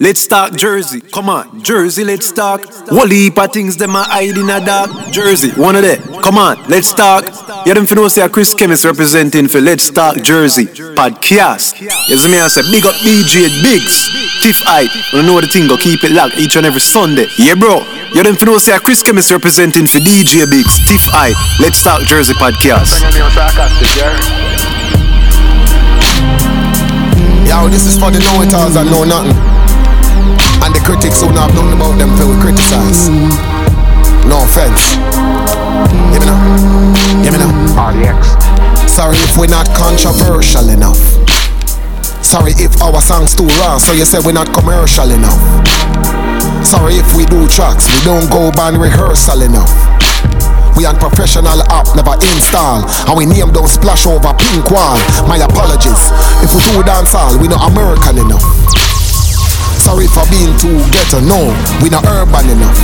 Let's talk Jersey. Come on, Jersey, let's talk. Whole heap of things them are hiding a dark. Jersey, one of them. Come on, let's talk. You them know say Chris Chemist representing for Let's Talk Jersey podcast. You see me I say big up DJ Biggs. Fifth Eye. You know the thing go keep it locked each and every Sunday. Yeah, bro. You them know say Chris Chemist representing for DJ Biggs. Fifth Eye. Let's Talk Jersey podcast. Yo, this is for the know-it-alls that know nothing. The critics who not known about them feel criticize. No offense. Give me now. Give me now. RDX. Sorry if we're not controversial enough. Sorry if our songs too raw, so you say we're not commercial enough. Sorry if we do tracks, we don't go band rehearsal enough. We unprofessional app, never install. And we name don't splash over pink wall. My apologies. If we do dance all, we not American enough. Sorry for being too ghetto, no, we not urban enough.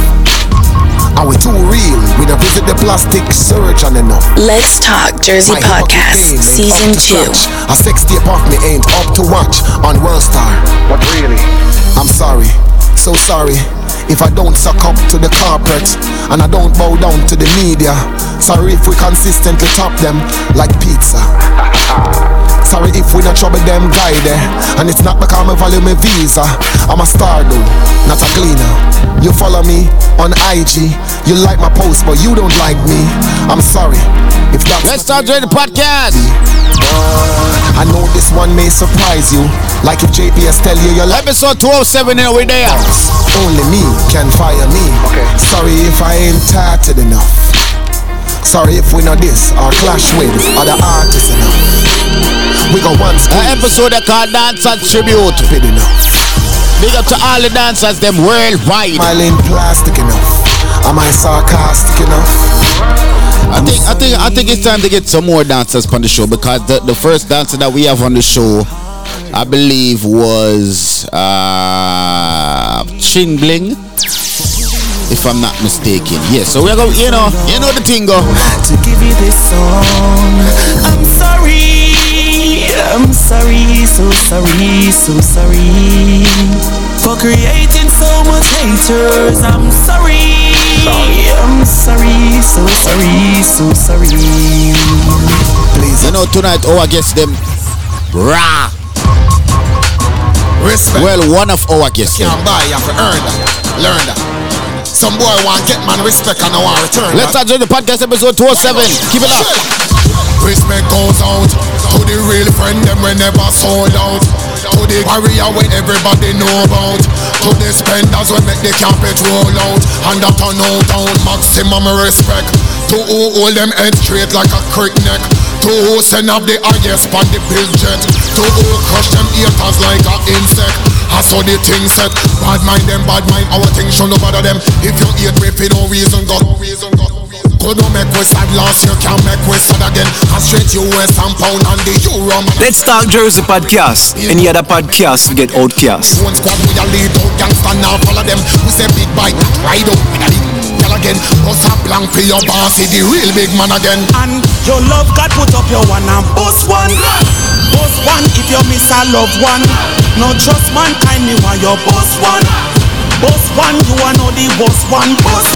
And we too real, we don't visit the plastic surgeon enough. Let's Talk Jersey My Podcast, Season 2. scratch. A sex tape of me ain't up to watch on World Star. What really? I'm sorry, so sorry if I don't suck up to the carpet and I don't bow down to the media. Sorry if we consistently top them like pizza. Sorry if we not trouble them guy there eh? And it's not because I value my visa I'm a star though, not a cleaner You follow me on IG You like my post but you don't like me I'm sorry if that's Let's start doing the podcast. I know this one may surprise you Like if JPS tell you you're like Episode 207 and we there. Only me can fire me Okay. Sorry if I ain't tatted enough Sorry if we know this or clash with other artists enough We got one An screen episode they call Dancers Tribute. Fit enough Big up to all the dancers them worldwide. Smiling plastic enough Am I sarcastic enough? I think I think I think it's time to get some more dancers on the show because the, the first dancer that we have on the show I believe was uh Chin Bling. If I'm not mistaken. Yeah, so we're going you know, you know the thing go. to give you this song. I'm sorry, I'm sorry, so sorry, so sorry for creating so much haters. I'm sorry, I'm sorry, so sorry, so sorry. Please You know tonight oh, I guess them rah. Respect Well one of our guests them. Can't buy, you have to earn that Learn that Some boy want get man respect and I want return Let's enjoy the podcast episode 207. Keep it up. Respect goes out to the real friend them we never sold out. To the warrior when everybody know about. To the spenders when make the carpet roll out. And that turn out down maximum respect. To who hold them head straight like a crick neck. To who send up the highest on the jet. To who crush them haters like a insect. I saw the thing set. Bad mind them, bad mind our thing should no bother them. If you hate me for no reason, go. No reason, go. Could not make we sad last year, can make we sad again. And straight US and pound and the euro. Let's Talk Jersey podcast. Any other podcast we get outcast. One squad we a lead out, gangsta now follow them. We say big bite, ride out with a big girl again. Bust a blank for your boss, see the real big man again. And your love God put up your one and boss one. Boss one if you miss a loved one. No trust mankind, me want your boss one. Boss one, you are know the boss one. Boss.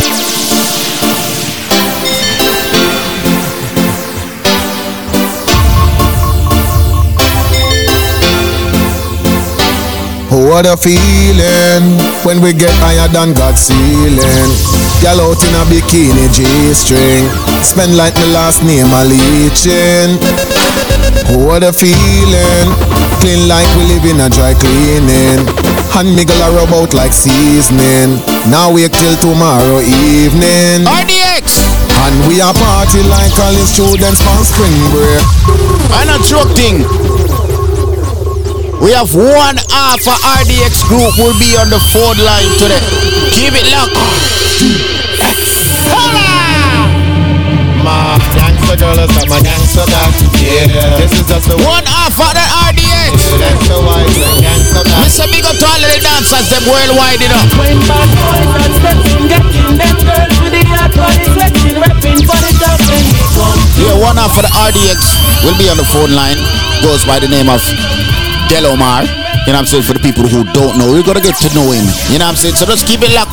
What a feeling when we get higher than God's ceiling. Girl out in a bikini G-string, spend like my last name a leeching. What a feeling, clean like we live in a dry cleaning. And miggle a rub out like seasoning. Now wait till tomorrow evening. RDX. And we a party like college students on spring break. And a joke thing. We have one half of RDX group will be on the phone line today. Keep it locked. My gangster girl is my gangster that. Yeah, this is just the One half of the RDX. gangster wise. Mr. Big up to all the dancers them worldwide, you know. When bad boys are stepping, getting them girls with the hot body sweating, repping for the top come. Yeah, one half of the RDX will be on the phone line. Goes by the name of Delomar. You know what I'm saying? For the people who don't know, we're gonna get to know him. You know what I'm saying? So just keep it locked.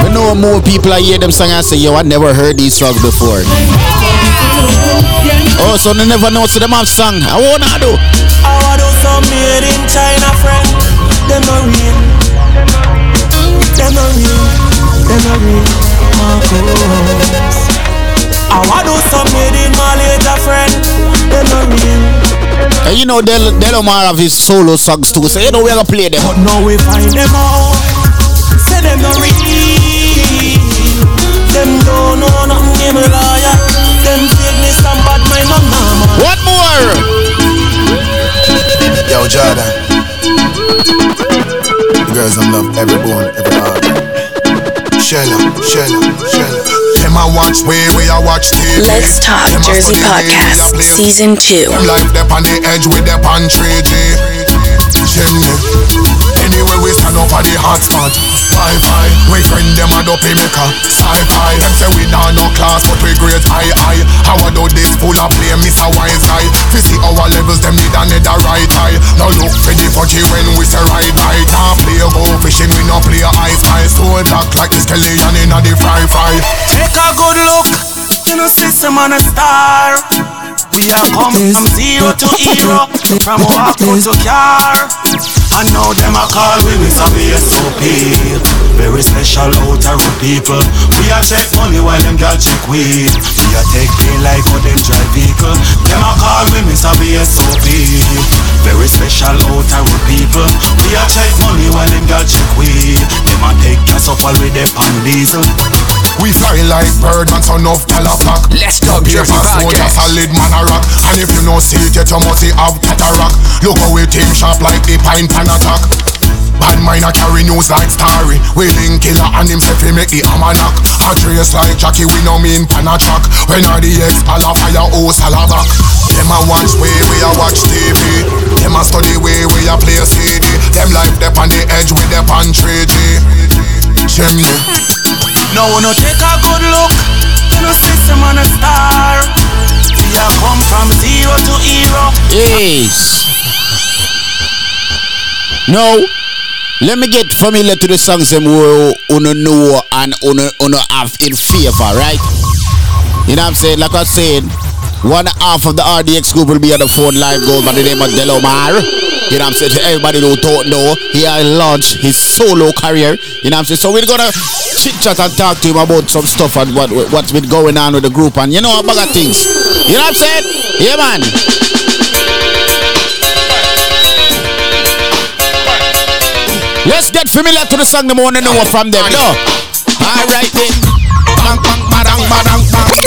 We know more people I hear them sing and say, yo, I never heard these songs before. Oh, so they never know, so them have song. I wanna do. I want do some made in China, friend. Them no real. Them no real. Them no real. I want do some made in Malaysia, friend. Them no real. And you know, Del, Delomar have his solo songs too, so you know we're gonna play them. But now we find them out. Say them no real. Them don't know nothing, them loyal. Them fakeness and bad mind, no normal. One more. Yo, Jordan. The girls them love every bone, every heart. Shella, Shella, Shella. Them a watch way, we a watch TV. Let's Talk Jersey study way, we a Podcast, Season 2. Them life dep on the edge with the pantry Anyway we stand up at the hot spot. Wi-Fi, we friend them a dopey maker. Sci-fi, them say we nah no class but we great I I How I do this full of play, Mr. Wise Guy. We see our levels, them need another right eye. Now look for the pudgy when we say right eye. Can't play go fishing, we no play ice ice. So black like the skeleton in a the fry fry. Take a good look, you know system on a star. We are come from zero to hero, from walk to car. And now them a call we Mr. BSOP. Very special outer road people. We a check money while them girl check weed. We a take like how them drive vehicle. Them a call we Mr. BSOP. Very special outer road people. We a check money while them girl check weed. Them a take gas up all with them pan diesel. We fly like bird and son of Calapac Let's talk Paper Jersey soldier, Podcast. solid man a rock. And if you no see it yet you must see have cataract Look how we team sharp like the pine pan attack. Bad mind a carry news like Starry We link killer and him say fi make the hammer knock A trace like Jackie we no mean pan a track. When are the ex pala fire oh, house a back. Them a watch way we a watch TV Them a study way we a play a CD Them life dep on the edge with the pantry G. Chimney No, no take a good look. You know, system on a star. We are come from zero to hero. Yes. Now, let me get familiar to the songs them who uno know and uno, uno have in favor, right? You know what I'm saying? Like I said, one half of the RDX group will be on the phone live gold by the name of Delomar. You know what I'm saying? Everybody who don't know, he has launched his solo career. You know what I'm saying? So we're gonna chit chat and talk to him about some stuff and what what's been going on with the group and you know a bag of things. You know what I'm saying? Yeah man. Let's get familiar to the song the to know from them. No. Alright then. Bang, bang, bang.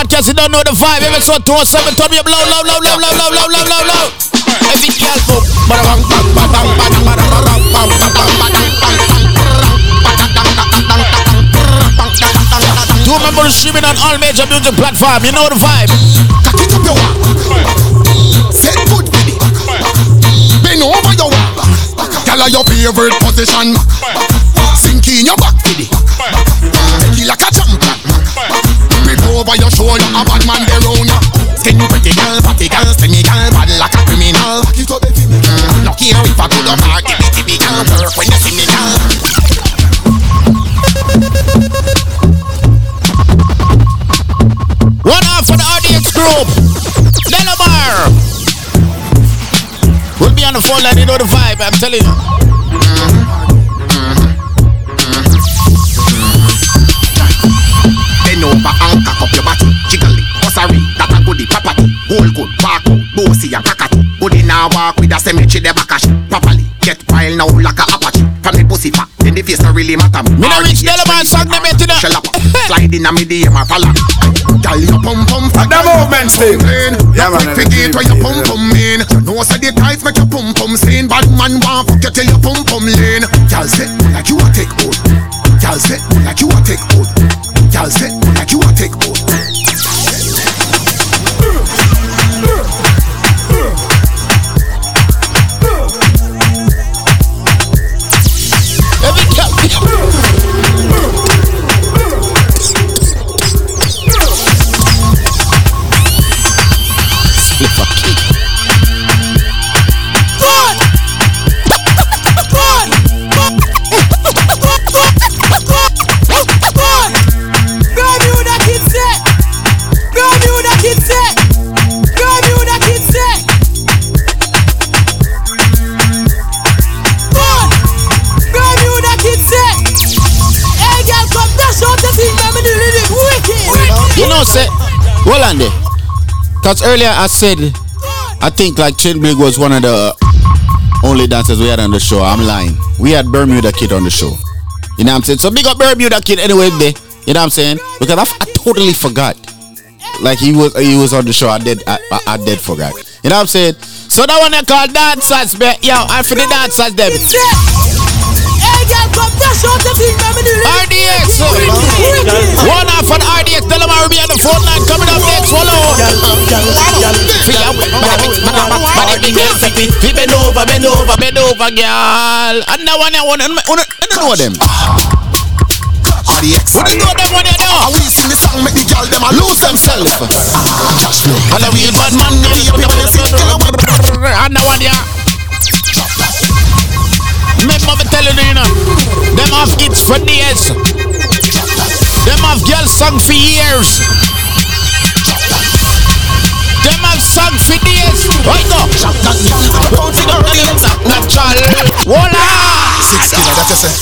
Podcast. You don't know the vibe. Episode 207. Turn me up low, low, low, low, low, low, low, low, low, low. Every girl bang, badang, badang, badang, badang, bang, badang, badang, bang, bang, Do remember to stream it on all major music platforms. You know the vibe. It up your walk. Set foot it. Bend over your walk. Girl, your favorite position. Sink in your back it. Take it like a champion. Over your shoulder, a bad man there on ya. Skin pretty girl, party girl, skinny girl, bad like a criminal. Cock it up, baby. Look here, if I go to bar, give it, give it, girl, when you see me, girl. One half of the audience group. Delomar. We'll be on the phone line, you know the vibe, I'm telling you. Mm-hmm. Bend over and cock up your body. Jiggle it, oh, bussary, that a goodie, property. Hold good, walk out, bossy and cockatoo. Goodie now walk with a cemetery, the back a shit properly. get wild now like a apache. From me pussy fat, then the face not really matter. Me no reach Delomar song them yet, you know. Shell up, slide in a me DM a follow. Girl, your pum pum fat. The movement still. Yeah, Yeah, man, man. Forget where your pum pum mean. No say the price make your pum pum seen. Bad man want fuck you till your pum pum lean. Girl say like you a take hold. Girl say like you a take hold. Girl say like you a take Because earlier I said, I think like Chin Big was one of the only dancers we had on the show. I'm lying. We had Bermuda Kid on the show. You know what I'm saying? So big up Bermuda Kid anyway there. You know what I'm saying? Because I, I totally forgot. Like he was he was on the show. I did I, I, I did forgot. You know what I'm saying? So that one they call dancers, man. Yo, I for the dancers them. RDX. One off on RDX. Tell them I'll be on the phone line coming up next. Follow. Bend over, bend over, bend over, girl. And that one I want to know them. RDX. What do you know them when you know? And we sing the song make the girl them a lose themselves. Cash flow. And the real bad man. And the one, yeah. Remember me telling you, you know, them have hits for days. Them have girl song for years. Them have song for days. Right now. Natural. Voila. Six killer, that you say.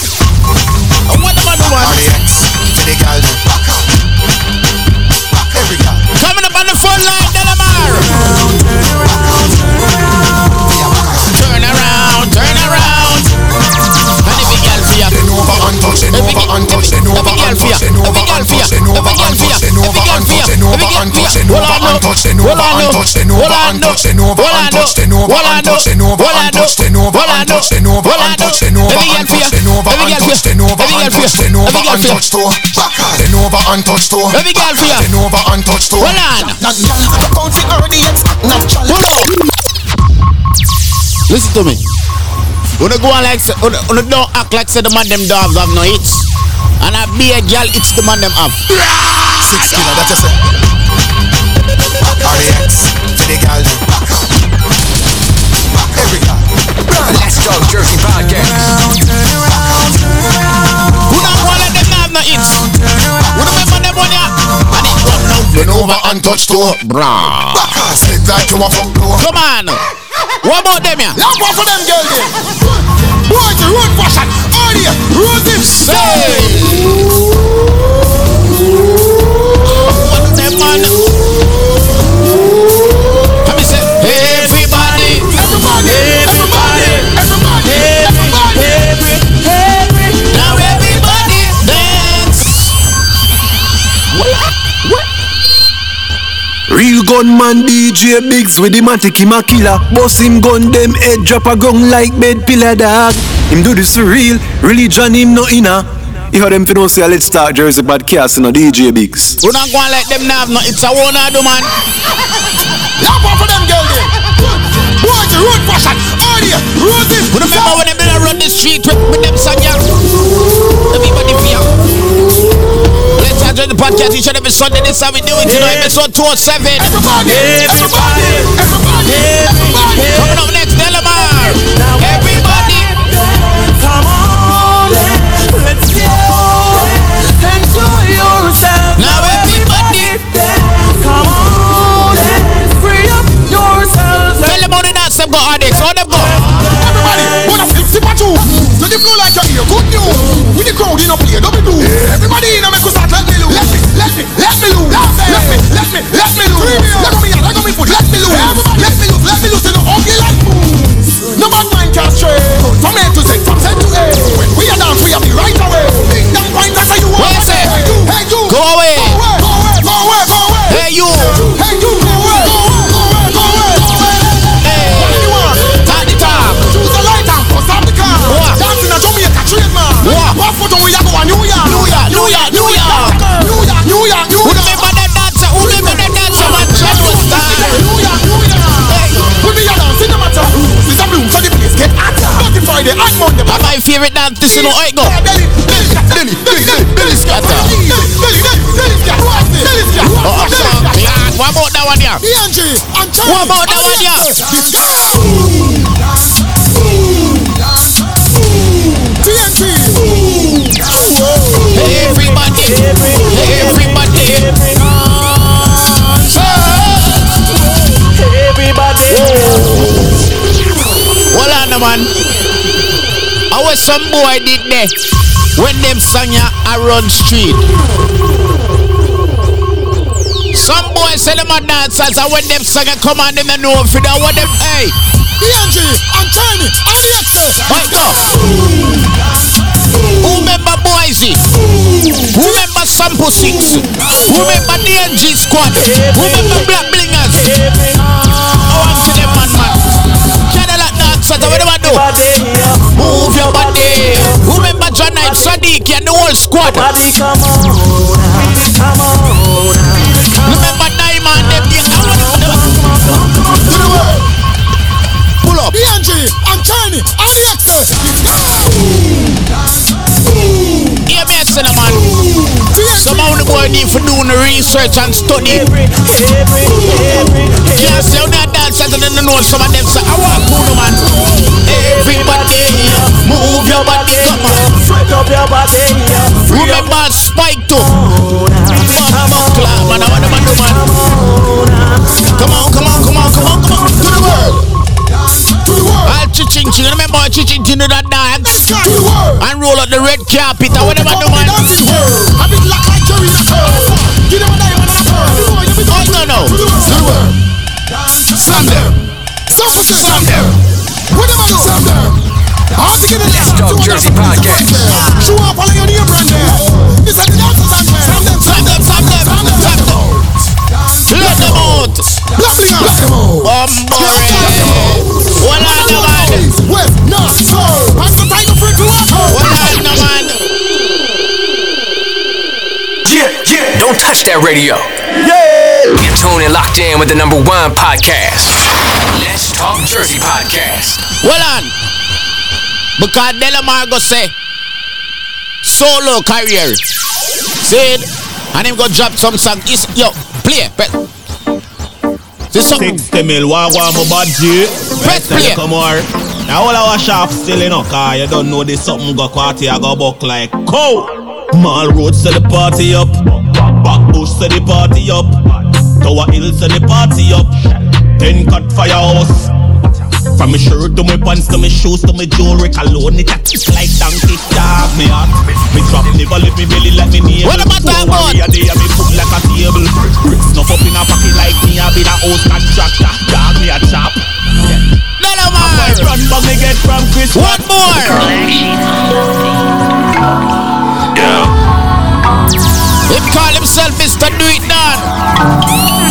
And what am I doing? RDX. For the girl them. Every girl. Coming up on the phone line, Delomar. Turn Then over and touch, then over and touch, then over and touch, then over and touch, then over and touch, then over and touch, then over and touch, then over and touch, then over and touch, then over and touch, then over and touch, then over and touch, then over and touch, then over and touch, then over and touch, then over and touch, then over and touch, then over and touch, then over and touch to then over and touch to Every girl for you. then over and touch to Hold on. That girl, the bouncy RDX, natural. Hold on. Listen to me. When go on like when when don't act like say the man them dogs have no hits. And I be a girl, it's the man them have. Six killer, that you say. RDX, for the girl. Every girl. Let's go, Jersey Podcast. Who don't go like them have no hits? Who remember them one yeah? And it come now. Over and touch to Brah. Backers, slip like you a fuck. Come on. What about them yeah? Now one for them girl them. Boys, the road fashion. Audio, road this. Hey. What them man? Real gunman DJ Biggs with the matic him a killer. Boss him gun them head drop a gun like bed pillar dog. Him do this for real, religion him no inner. You heard them fi know say a let's start Jersey podcast no DJ Biggs. We not going like them now. No, it's a one I do man. Now one for them girl them. Boys, the road fashion. Audio, road this. Remember when them been run the street with, with them song yeah. Everybody fear. Enjoy the podcast each and every Sunday. This how we do it. You know, episode 207. Everybody, everybody, everybody, everybody. Coming up next, Delomar. Everybody. Come on, let's go. Enjoy yourself. Now everybody. Come on, free up yourself. Tell them how they dance them go addicts. How them go? Everybody, what a flip, two. So the flow like you hear good news. With the crowd in a play, double do. Everybody in a make us me, let me, let me loose. Let me, let me, let me loose. Let me, let me foot, let me loose. Let me loose, let me loose in the ugly like moves. No man mind can stray. From A to Z, that one, yeah? ENG, I'm. What about that one, yeah? TNT. Everybody, everybody. Everybody. Hold on, man. I was some boy did there when them sang ya around street. Some boy say them a dancers and when them sang ya come on them they know if you what them hey. ENG, I'm trying. IXS. Right now. Who remember Boise? Who remember Sample Six? Who remember DNG Squad? Who remember Black Blingers? Oh, I'm to them man man. Cadillac dancers, what do I do? Move your body. Who remember John Knight, Sadiq, and the whole squad? Body come on, come on. Boy need for doing the research and study. Every, every, every, Can't on that dancers and then know some of them say, I want know man. Everybody, move your body. Come on. sweat up your body. Remember Spike too. Come on, Clap, man, I want do man. Come on, come on, come on, come on, come on. To the world. The. I'll ching ching. Remember ching ching do that dance the and roll out the red carpet. I want them to do man. Them. What them Jersey. Show up your brand them. Them, them, them. them. Out. Out. The man. Yeah, yeah. Don't touch that radio. Yeah. You're tuned and locked in with the number one podcast. Let's Talk Jersey Podcast. Well on. Because Delomar go say solo career. See it? And him go drop some song. Is yo, play. Press. See something? 60 mil, one one my budget. Press play. Come on. Now all our shop still in a car. You don't know this something go quality. I go buck like cow. Mall road set the party up. Back bush set the party up. Tower Hill set the party up. Ten cut firehouse. From my shirt to my pants to my shoes to my jewelry Cologne it a kick like donkey dog Me heart Me drop never let me belly let me navel What am I talking about? Warrior day me put like a table Snuff up in a pocket like me I be the house contractor Dog me a chop Delomar. Run but me get from Chris One more. Him call himself Mr. Do It Done.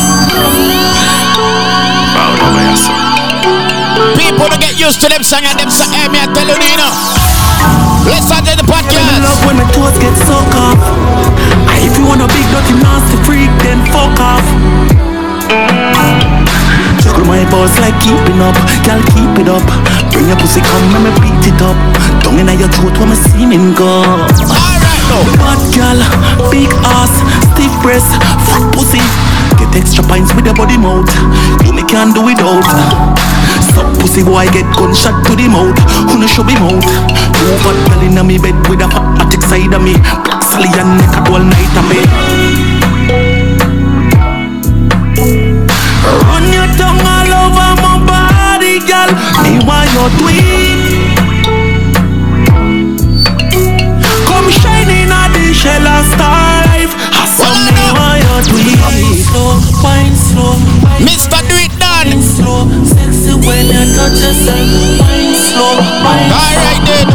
People to get used to them song and them say, hey, me I tell you, you know. Let's start the podcast. love when my toes get suck off. Ah, If you want a big dirty nasty freak, then fuck off. Juggle my balls like keeping up, girl keep it up. Bring your pussy come and me beat it up. Down inna your throat when me semen go. Now. Bad girl, big ass, stiff breast, fat pussy. Get extra pints with your body mouth. You me can't do without. Stop pussy boy get gunshot to the mouth. Who no show me mouth? Move hot girl inna me bed with a fat attic side of me. Black Sally and neck all night of me. Run your tongue all over my body, girl. Me want your tweet. The shell of star life. Hustle me want your tweet. Slow, wine slow, wine Mr. Do It Done. slow. Sexy when you touch yourself. Alright then.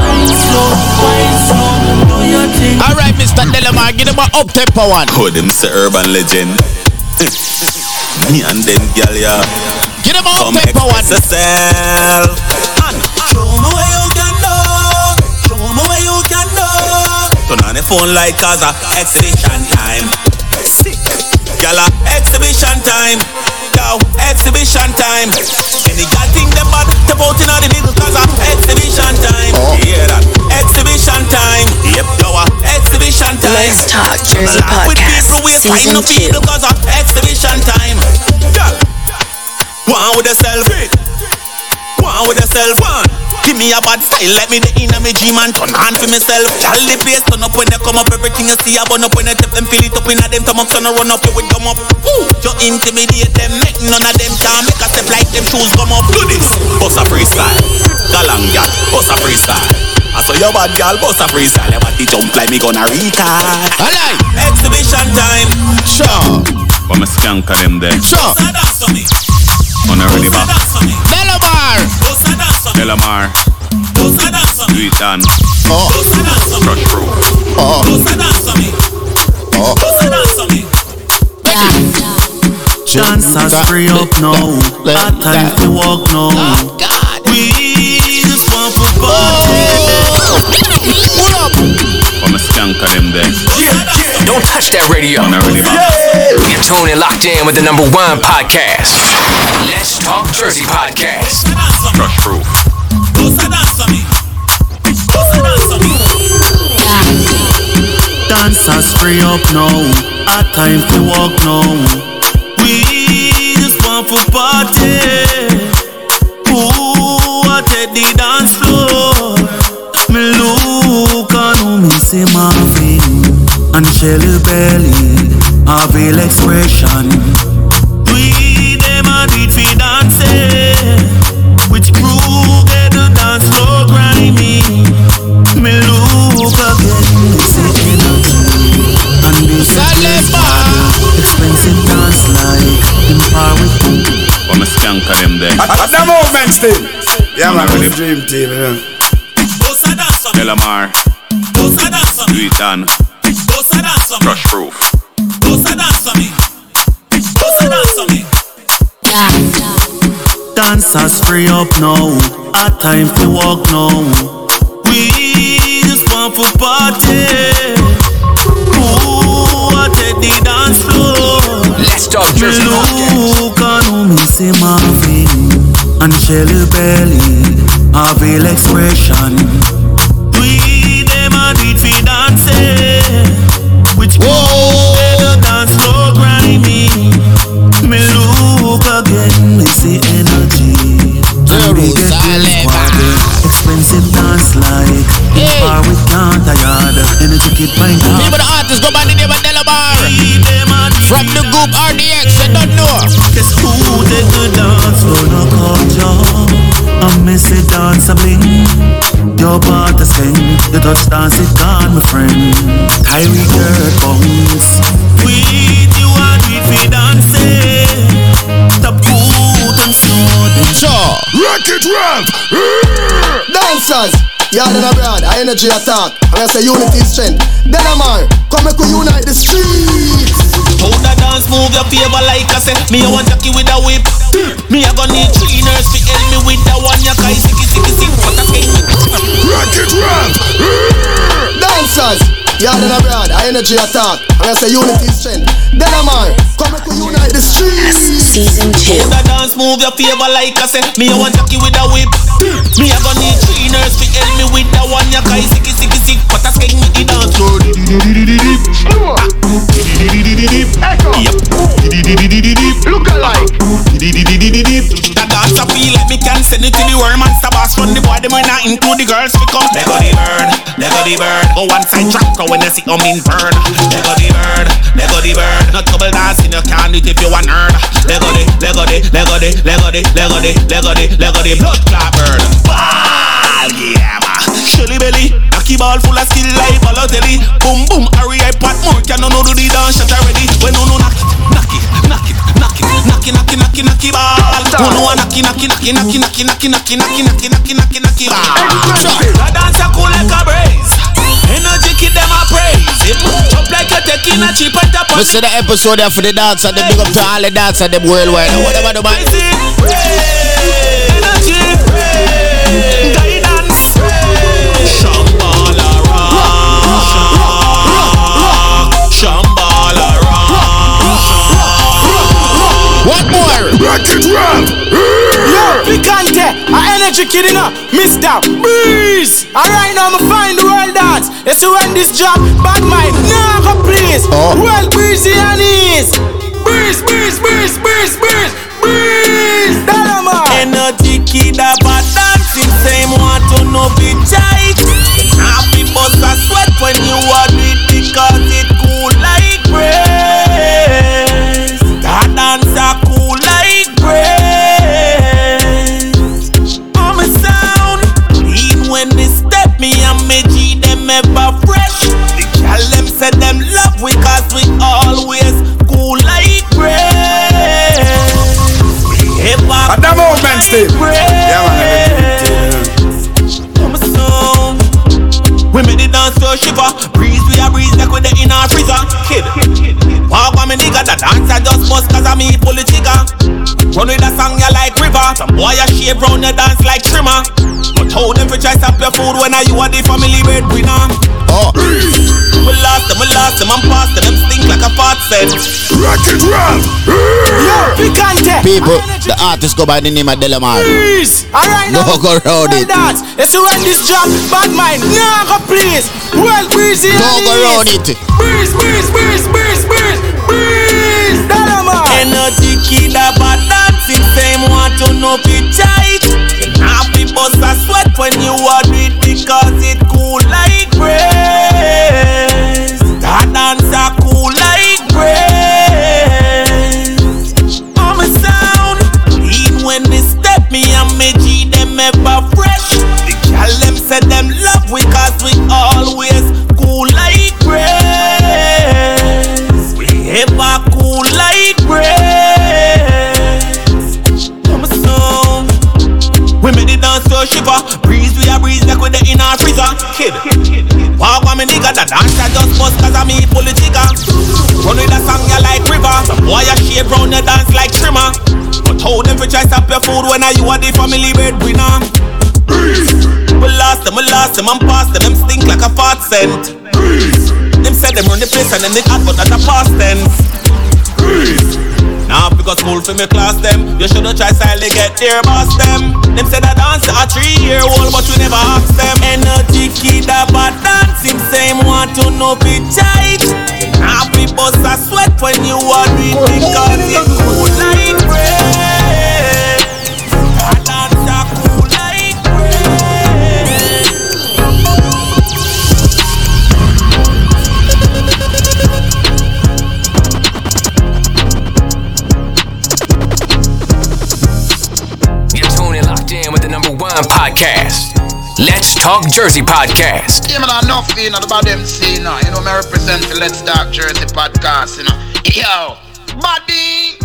Alright, Mr. Delomar, give them an up tempo one. Oh, them say urban legend. Me and them gal ya. Give them up Come tempo one. express yourself. And show on the phone like cause a exhibition time. Gala exhibition time. Yo, exhibition time. Any gal think them bad? Step out in the middle cause a exhibition time. Oh. Hear that? Exhibition time. Yep, yo, a exhibition time. Let's Talk Jersey Laugh with Podcast, people, we find Season no 2. people cause of exhibition time. Girl, one with yourself. One with yourself. One. Give me a bad style, let me the inner me dream and turn on for myself. Tell the place turn up when they come up, everything you see I burn up when they tip them, feel it up in a them come up, turn run up, you will come up. Ooh, you intimidate them, make none of them can make a step like them shoes come up. Do this, bust a freestyle, galang gal, bust a freestyle. I saw your bad gal, bust a freestyle, your body jump like me gonna retard. Alright. Exhibition time. Sure. Come skanker them there. Sure. for me. On a really back. Delomar. Delomar. Do it done. Oh. Crush through. Oh. Dancers free up now. Hard time to walk now. We just want to party. Come skanker them there. Don't touch that radio. On a really back. You're tuned and locked in with the number one podcast. Let's Talk Jersey Podcast. Crush through. Dancers free up now. Hard time to walk now. We just want to party. Ooh, I take the dance floor. Me look on who me see Marvin and Shelly Belly. I feel expression. We them a do it for dancing. Which crew get the dance floor grimy? Me look again, me see energy And this is place party Expensive dance like In par with Come skanker them there. At the movement still. Yeah, man, Really? really dream team, you know. Delomar. Do it done. Crush proof. Dancers free up now Hard time to walk now We just want to party Ooh, I take the dance floor Let's Talk Me Jersey Podcast. look on who me see Marvin and Shelly Belly. I feel expression. A do it dancing. Which Whoa. the dance floor grimy. Me look again, me see energy. And we get Jerusalem. Expensive dance like Hey. bar with Cantayard. Energy kid pint People the artists go by the name of Delomar. From the group RDX, you don't know. Guess who take the dance for no culture? I miss it dance a bling. Your part to sing. The touch dance it gone, my friend. Kyrie Kurt bounce. With you and with me dancing. Stop good and slow them. Sure. Rock it, rock! Dancers, yard and abroad, our energy attack. And I say unity is strength. Delomar, come make we unite the streets. How the dance move your favor like I say Me a want Jackie with a whip Me a gonna need three nurse to help me with that one Ya kai sicky sicky sick What a skin Rock it, rock! Dancers, yard and abroad, our energy attack. And I say unity is strength. Delomar, come make we unite the streets. Season 2. How the dance move your favor like I say Me a want Jackie with a whip Me a gonna need three nurse to help me with that one Ya kai sicky sicky sick A skin with the dance floor Look alike! That dance I feel like me can send it to the world Monster boss run the boy Them will not include the girls come Let go the bird Let go the bird. Go one side track Go when you see them in burn. Let go the bird Let go the bird. Not double dancing You can't do it if you want nerd Let go the Let go the Let go the Let go the Let go the Let go the Let go the blood clot bird. Ball yeah Shelly belly Cocky ball full of skill like Balotelli Boom boom Harry I pot more Can no no do the dance shot already When no no knock it Knock it Knock it Knock it Knock it Knock it Knock it Knock it ball Who know a knocky, knocky, knocky, knocky, knocky, knocky, knocky, knocky, knocky, knocky, knocky, knocky. The dancer cool like a breeze. Energy kid them a praise. It jump like a taking a cheap and on We see the episode there for the dancer. They big up to all the dancer them worldwide. Whatever the man. Rock it. Yo, Picante, a energy kid in a Mr. Breeze. Alright now, I'ma find the world dance. It's to end this job, bad mind, go please. Oh. Well, breezy and ease. Breeze, breeze, breeze, breeze. Are the family breadwinner. Oh. We lost them, we lost them, I'm past them. Them stink like a fart set. Rock it rock. Yo, Picante. People, the artist go by the name of Delomar. Breeze. Alright now, Don't go round it. dance. It's to end this job, bad mind, nah, go please. Well, breezy and Don't go ease. round it. Breeze, breeze, breeze, breeze, breeze, breeze. Delomar. Energy kid a bad dancing Same want to know be tight Happy bust a sweat when you are Kid. Walk on me nigga The dance I just bust cause I me pull the trigger Run with a song you like river. Some boy a shave round your dance like trimmer. But how them fi try stop your food when I you are the family breadwinner? We lost them, we lost them, I'm past them. Them stink like a fart scent. Them said them run the place and then they add but that a past tense Now because school for me class them. You shoulda try silently get their boss them. Them said I dance a three year old but we never ask them. Energy kid a bad dancing Same want to know be tight. Happy bust a sweat when you are doing Because it cool like podcast. Let's Talk Jersey Podcast. Yeah, man, enough, you know, about them say, you know, you know, me represent the Let's Talk Jersey podcast, you know. Yo, buddy.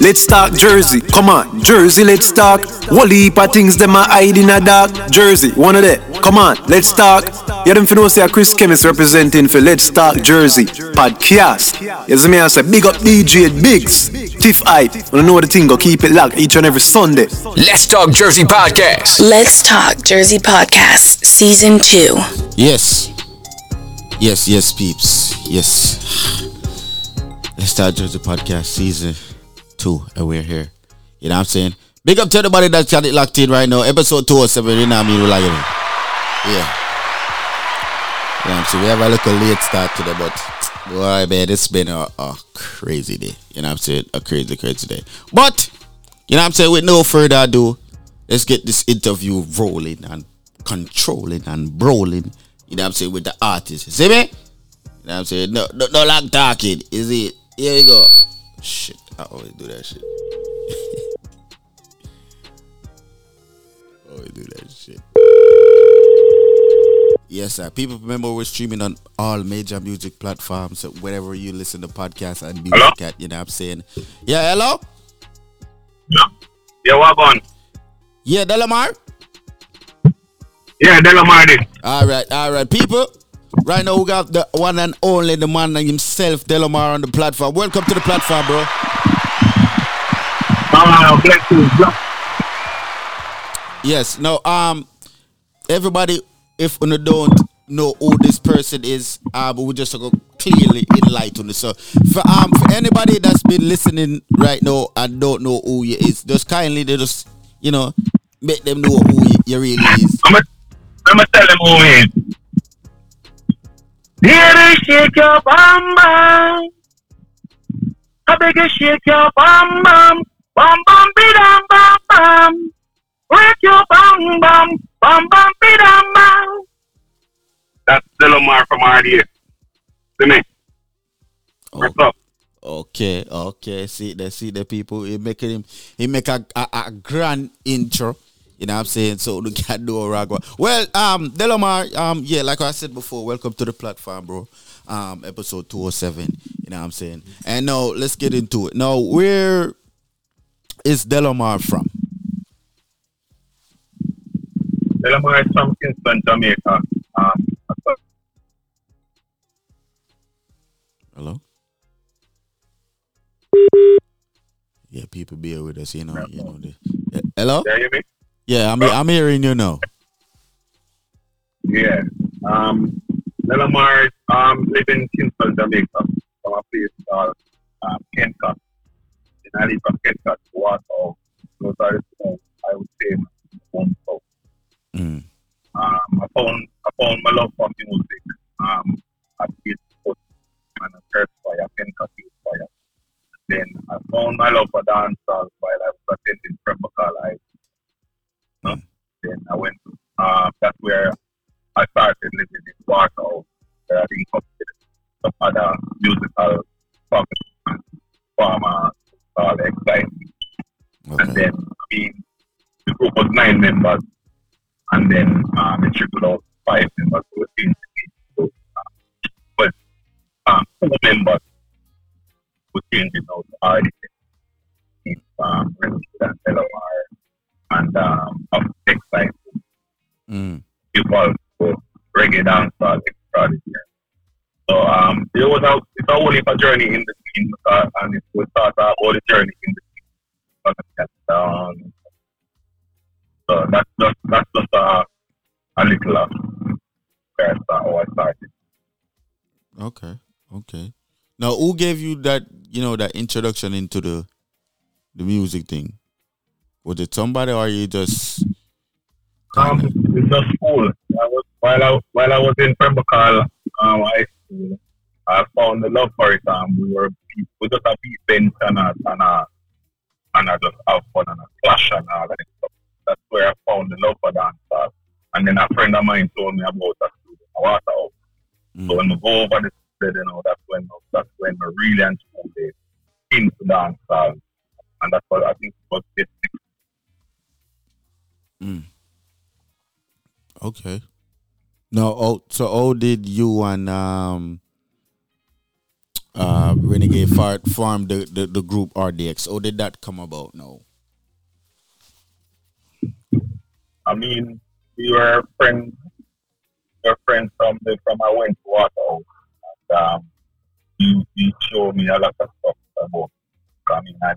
Let's talk Jersey. Come on, Jersey, let's talk. Whole heap of things them a hide in a dark. Jersey, one of them. Come on, let's talk. You them know say a Chris Chemist representing for Let's Talk Jersey podcast. You see me I say big up DJ Biggs. Tiff Hype. Wanna know what the thing go keep it locked each and every Sunday. Let's Talk Jersey Podcast. Let's Talk Jersey Podcast, Season 2. Yes. Yes, yes, peeps. Yes. Let's start Jersey Podcast season two, and we're here. You know what I'm saying? Big up to everybody that's got it locked in right now. Episode 207, you know what I mean? Like, yeah. I'm saying? We have a little late start today, but boy, man, it's been a, a crazy day. You know what I'm saying? A crazy, crazy day. But, you know what I'm saying? With no further ado, let's get this interview rolling and controlling and brawling. You know what I'm saying? With the artist. See me? You know what I'm saying? No, no, no like talking. Is it? Here we go. Shit, I always do that shit. always do that shit. Yes, sir. People remember we're streaming on all major music platforms, wherever you listen to podcasts and music Hello? at. You know what I'm saying? Yeah, hello? Yeah. Yeah, what on? Yeah, Delomar. Yeah, Delomar. All right, all right, people. Right now we got the one and only the man himself, Delomar, on the platform. Welcome to the platform, bro. Ah, bless you. Yes. No. Um. Everybody, if you don't know who this person is, but we just go clearly enlighten it. So, for um, for anybody that's been listening right now and don't know who you is, just kindly they just you know make them know who you, you really is. I'm gonna, tell them who is. Baby, shake your bum bum. I beg you, shake your bum bum. Bum bum be dum bum bum. Break your bum bum. Bum bum be dum bum. That's Delamar from RDA. See me? What's up? Okay, okay. See the see the people. He making him he make a, a, a grand intro. You know what I'm saying? So the can do a ragwa. Well, um, Delamar, um, yeah, like I said before, welcome to the platform, bro. Um, episode 207. You know what I'm saying? And now let's get into it. Now, where is Delamar from? Delamar from Kingston, Jamaica. Um, Hello? Yeah, people bear with us, you know, you know. The, Eh, hello? Yeah, you hear me? Yeah, I'm I'm hearing you now. Yeah. Um, Delamar um, live in Kingston, Jamaica, from a place called um, Kencot. And I live from Kencot to Waterhouse. Those are the I would say, my home house. Mm. Um, I found I found my love for music. Um, at Facebook and a church fire, Kencot Youth Fire. Then I found my love for dancehall while I was attending Pembroke Hall High. No? Then I went. Uh, that's where I started living in Waterhouse. Where I up some other musical performers, farmers, all exciting. And then I mean, the group was nine members, and then um, it trickled out five members who were changed to eight. So, but um, two members were changing out already. Um, Renfield and Delamar, and um, of exciting Mm. evolved to reggae dancehall extraordinary. So um, it was a it's a whole heap of journey in the scene, uh, and it was start about the journey in the scene. Um, so that's just that's just a, a little of where I start, how I started. Okay, okay. Now, who gave you that? You know, that introduction into the the music thing. Was it somebody, or you just? Um, it's just school. I was while I while I was in Pembroke um, high school, I found the love for it. Um, we were we just a beat bench and a and a and I just have fun and a clash and all that stuff. That's where I found the love for dancehall. And then a friend of mine told me about that studio, a water house. So when we go over the studio, you know, that's when that's when we really and truly into dancehall. And that's what I think was it. Mm. Okay. No. Oh, so how did you and um uh Renegade Fart form the, the the group RDX? How did that come about? No. I mean, we were friends. We were friends from the from I went to Waterhouse, and um, he, he showed me a lot of stuff about. I mean, I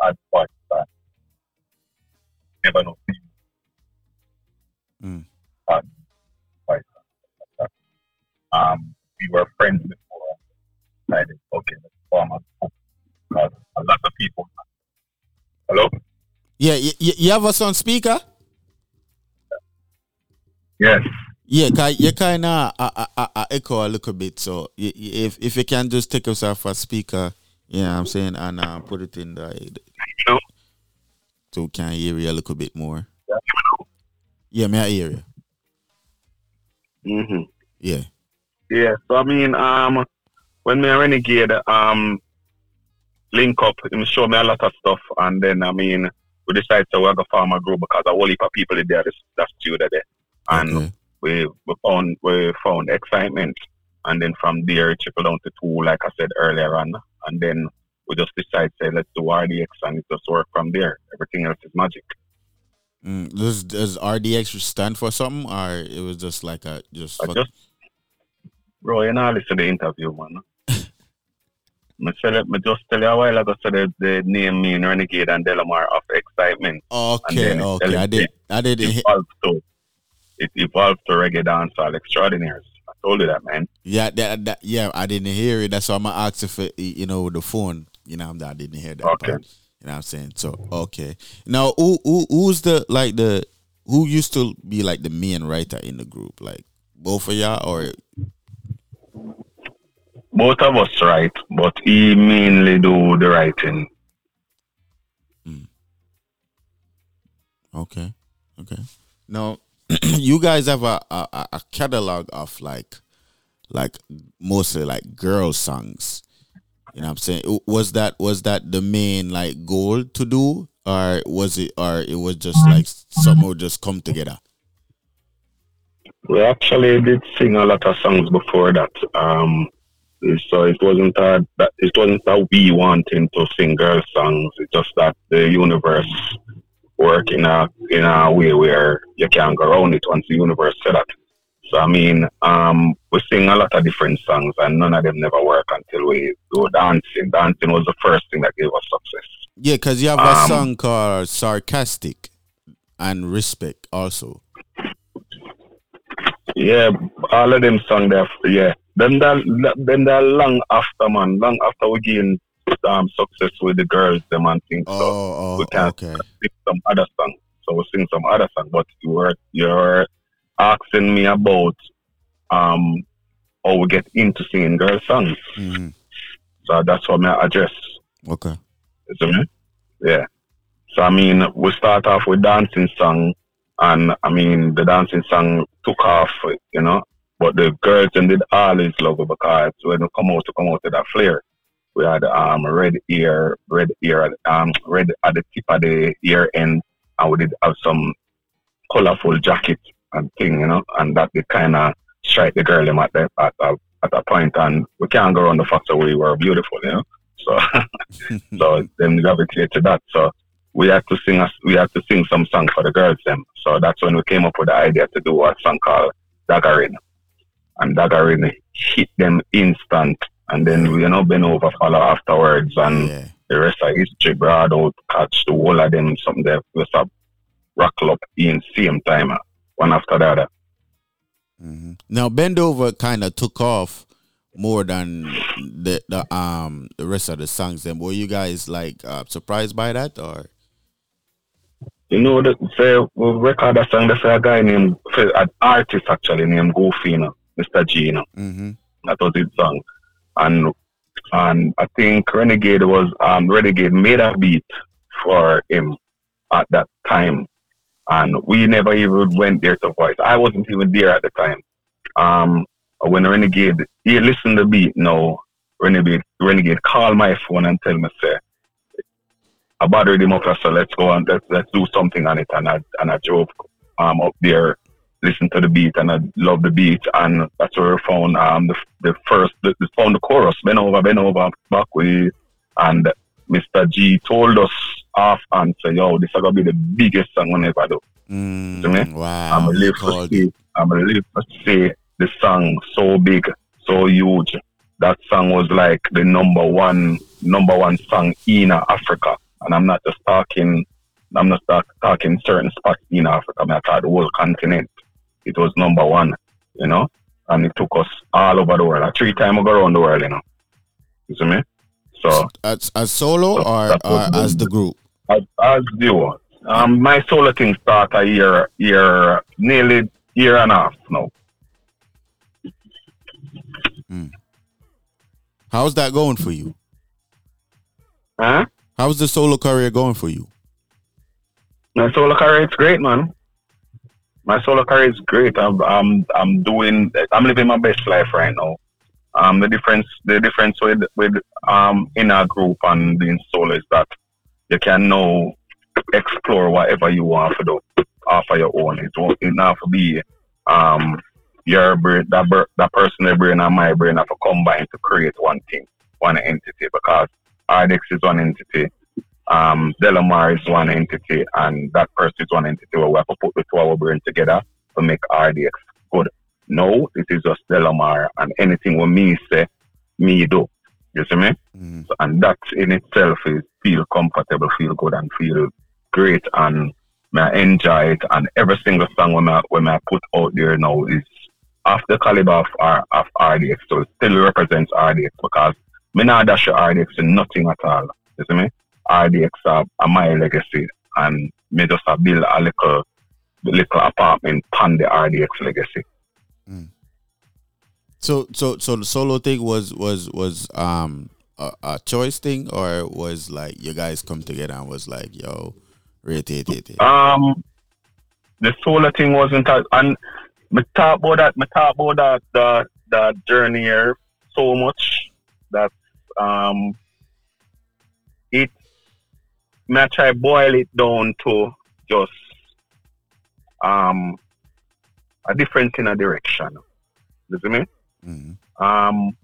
I watched that. Never know. Mm. But, but, um, we were friends before. I decided, okay, let's form a group because a lot of people. Hello. Yeah, you, you have us on speaker? Yes. Yeah, cause you kind of uh, uh, uh, uh, echo a little bit. So if if you can just take yourself a speaker, yeah, I'm saying, and uh, put it in the, No. so can hear you a little bit more. Yeah, may I hear you? Mm-hmm. Yeah. Yeah, so I mean, um, when me and Renegade um link up, him show me a lot of stuff, and then I mean, we decide to work a farmer group because a whole heap of people in there, that's, that's studio there, and we we found we found excitement, and then from there it trickled down to two, like I said earlier on, and then we just decide say let's do RDX and it just work from there. Everything else is magic. Mm, does does RDX stand for something, or it was just like a just? Fuck- just bro, you know listen to the interview man. it, just tell you a while ago so the, the name mean Renegade and Delamar of excitement. Okay, okay. I it did. I did. It to it evolved to reggae dancehall extraordinaires. I told you that man. Yeah, that, that yeah. I didn't hear it. That's why I'm asking for you know the phone. You know, I didn't hear that. Okay. Part. You know what I'm saying? So okay. Now, who who who's the like the who used to be like the main writer in the group? Like both of y'all, or Both of us write, but he mainly do the writing. Hmm. Okay. Okay. Now, you guys have a, a a catalog of like like mostly like girl songs. You know what I'm saying? Was that was that the main like goal to do or was it or it was just like would just come together? We actually did sing a lot of songs before that. Um, so it wasn't a, that it wasn't that we wanting to sing girl songs. It's just that the universe work in a in a way where you can't go around it once the universe said that. So I mean, um, we sing a lot of different songs, and none of them never work until we go dancing. Dancing was the first thing that gave us success. Yeah, because you have a Um, song called Sarcastic and Respect also. Yeah, all of them song there. Yeah, then that then that long after man, long after we gain um success with the girls, them and things. Oh, so oh, we can okay. sing some other song. So we sing some other song. But you were you're asking me about um how we get into singing girl songs. Mhm. So that's what my address. Okay. Yeah. So I mean, we start off with dancing song, and I mean the dancing song took off, you know. But the girls and did always love it because when we come out to come out to that flair, we had um red ear, red ear, um red at the tip of the ear end, and we did have some colorful jacket and thing, you know, and that did kind of strike the girl at the at a at a point, and we can't go around the fact that we were beautiful, you know. So so then gravitate to that. So we had to sing us we had to sing some song for the girls them. So that's when we came up with the idea to do a song called Daggerin. And Daggerin hit them instant and then we you know been over follow afterwards and the rest of history brought out catch the whole of them something that was up rockle up in same time uh, one after the other. Now Bend Over kind of took off more than the the um the rest of the songs. Then were you guys like uh, surprised by that or? You know, the, say, we record a song, there's a guy named, an artist actually named Goofy, you know, Mr. G, you know. Mm-hmm. That was his song. And and I think Renegade was, um, Renegade made a beat for him at that time. And we never even went there to voice. I wasn't even there at the time. Um, when Renegade, he listened to the beat now, Renegade, Renegade called my phone and tell me, say, I him up. I let's go and let's let's do something on it. And I and I drove um up there, listened to the beat, and I love the beat. And that's where we found um the the first the, the found the chorus. Bend over, bend over, back way. And Mr. G told us off and say, "Yo, this is gonna be the biggest song we ever do." Mm, me? wow. I'm gonna live to see. I'm gonna live to see the song so big, so huge. That song was like the number one, number one song in Africa, and I'm not just talking. I'm not talk, talking certain spots in Africa. I mean, I the whole continent. It was number one, you know, and it took us all over the world. Like three go around the world, you know. You see me? So as as solo or, or the- as the group? as, as duo. Um, my solo thing start a year, year, nearly year and a half now. How's that going for you? Huh? How's the solo career going for you? My solo career it's great, man. My solo career is great. I'm, I'm, I'm doing, I'm living my best life right now. Um, the difference, the difference with, with, um, in a group and being solo is that you can now explore whatever you want to do off of your own. It won't, to be, um, your brain, that, that person's brain and my brain have to combine to create one thing, one entity because RDX is one entity, um, Delamar is one entity, and that person is one entity where we have to put the two of our brain together to make RDX good. No, it is just Delamar, and anything when me say, me do. You see me? So, and that in itself is feel comfortable, feel good, and feel great, and me I enjoy it. And every single song when I when I put out there now is of the caliber of, R, of RDX, so it still represents RDX because me not dash RDX in nothing at all. You see me? RDX are, are my legacy, and me just a build a little little apartment on the RDX legacy. So so so the solo thing was was was um a, a choice thing or was like you guys come together and was like yo rate it it it. Um, the solo thing wasn't as, and me talk about that, me talk about that, the, the journey here so much that, um, it, me I try boil it down to just, um, a different in a direction. You see me? Um,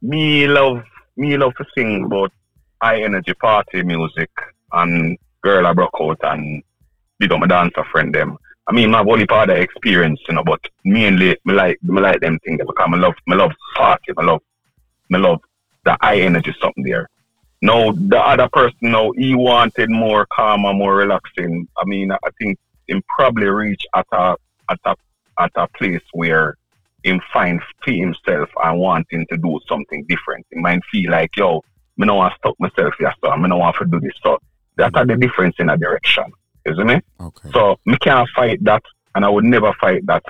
me love, me love to sing about high energy party music and girl I broke out and big up my dancer friend them. I mean, my only part of the experience, you know, but mainly me like me like them things because I love me love party, me love me love the high energy something there. No, the other person now he wanted more calmer, more relaxing. I mean, I think him probably reach at a at a at a place where him find for himself and wanting to do something different. He might feel like, yo, me no want to stuck myself here, so me no want to do this. So that's the mm-hmm. difference in a direction. You see me? Okay. So me can't fight that and I would never fight that.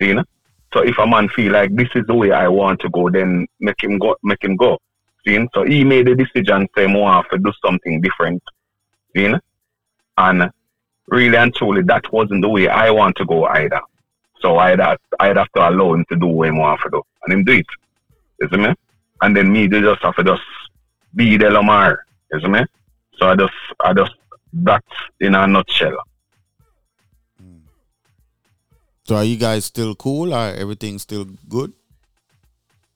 You know? So if a man feel like this is the way I want to go, then make him go make him go. So he made the decision say more want to do something different. You know? And really and truly that wasn't the way I want to go either. So I'd have, I'd have to allow him to do what he want to do. And him do it. You see me? And then me they just have to just be the Lamar. You see me? So I just I just that's in a nutshell. Hmm. So are you guys still cool? Are everything still good?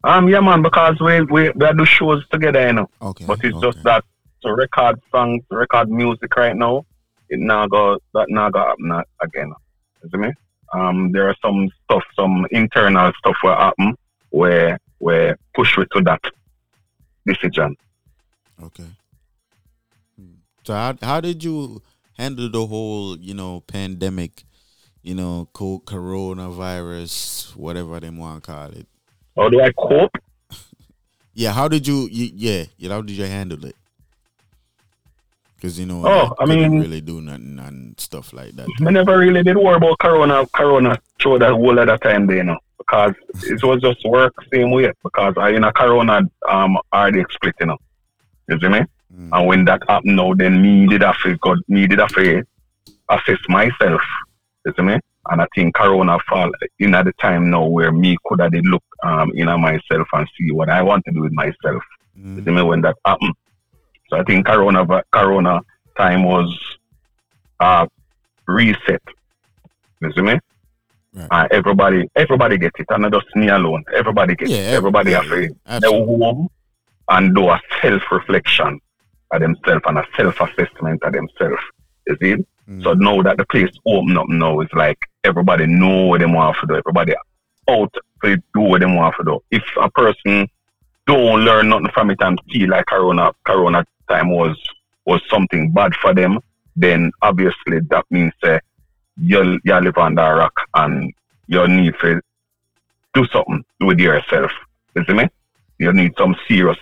Um, yeah, man, because we we we do shows together, you know. Okay. But it's just that to record songs, record music right now, it now go that now go happen again. You see me? Um, there are some stuff, some internal stuff will happen where where push we to that decision. Okay. So how how did you handle the whole you know pandemic, you know co- coronavirus, whatever they want to call it? How do I cope? Yeah, how did you, you yeah, you know, how did you handle it? Because you know, Oh, I couldn't mean- really do nothing and stuff like that. I never really did worry about Corona, Corona show that whole other time there, you know, because it was just work same way. Because I in a Corona um already split, you know. You see me? And when that happened now, then me did have to God did have to assess myself. You see me? And I think Corona fall in at the time now where me could have look um in at myself and see what I want to do with myself. You see me when that happened. So I think Corona Corona time was uh reset. You see me? Uh, everybody, everybody get it, and not just me alone. Everybody get it. Everybody have to go home and do a self reflection of themselves and a self assessment of themselves. You see? So now that the place open up now, it's like everybody know what they want to do. Everybody out to do what they want to do. If a person don't learn nothing from it and feel like Corona Corona time was was something bad for them, then obviously that means uh, you you live on that rock and you need to do something with yourself. You see me? You need some serious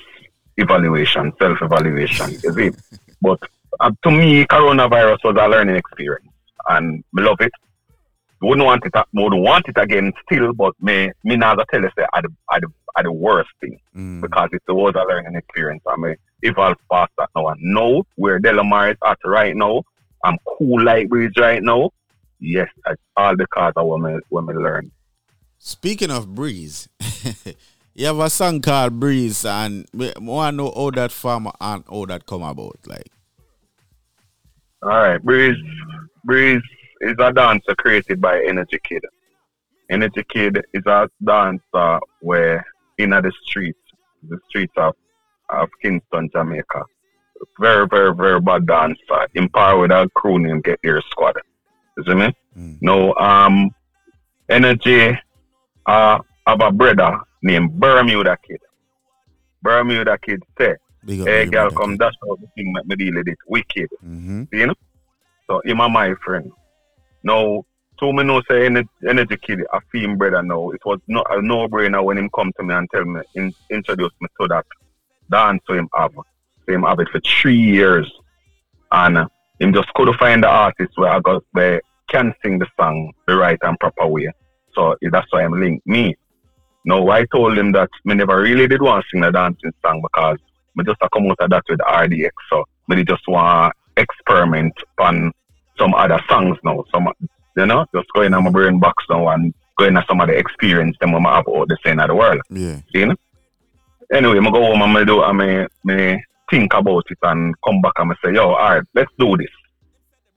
evaluation, self evaluation. You see? But uh, to me, coronavirus was a learning experience, and me love it. Wouldn't want it, wouldn't want it again still, but me, me now tell you say, are mm. the, are the, are the worst thing because it was a learning experience. I mean, evolve past that now. And now, where Delamar is at right now, I'm cool like breeze right now. Yes, that's all because of what me, what me learn. Speaking of breeze, you have a song called Breeze, and we want to know how that farmer and how that come about. Like, All right, Breeze. Breeze is a dancer created by Energy Kid. Energy Kid is a dancer where in the streets, the streets of of Kingston, Jamaica. Very, very, very bad dancer. In power with a crew named Get Your Squad. You see me? No. um, Energy uh, have a brother named Bermuda Kid. Bermuda Kid say, Big hey, girl, come dash out the thing, make me deal with it. Wicked. Mm-hmm. You know? So, him and my friend. Now, so me know say Ener- Energy Kid, a film brother now. It was not a no-brainer when him come to me and tell me, in, introduce me to that dance to him have. So him have it for three years. And uh, him just couldn't find the artist where I got where can sing the song the right and proper way. So that's why I'm linked me. Now I told him that me never really did want to sing a dancing song because me just come out of that with RDX. So me just want experiment on some other songs now. Some you know, just going on my brain box now and going at some of the experience them I have out the same of the world. Yeah. See, you know? Anyway, I go home and I do and me, me think about it and come back and I say, yo, alright, let's do this.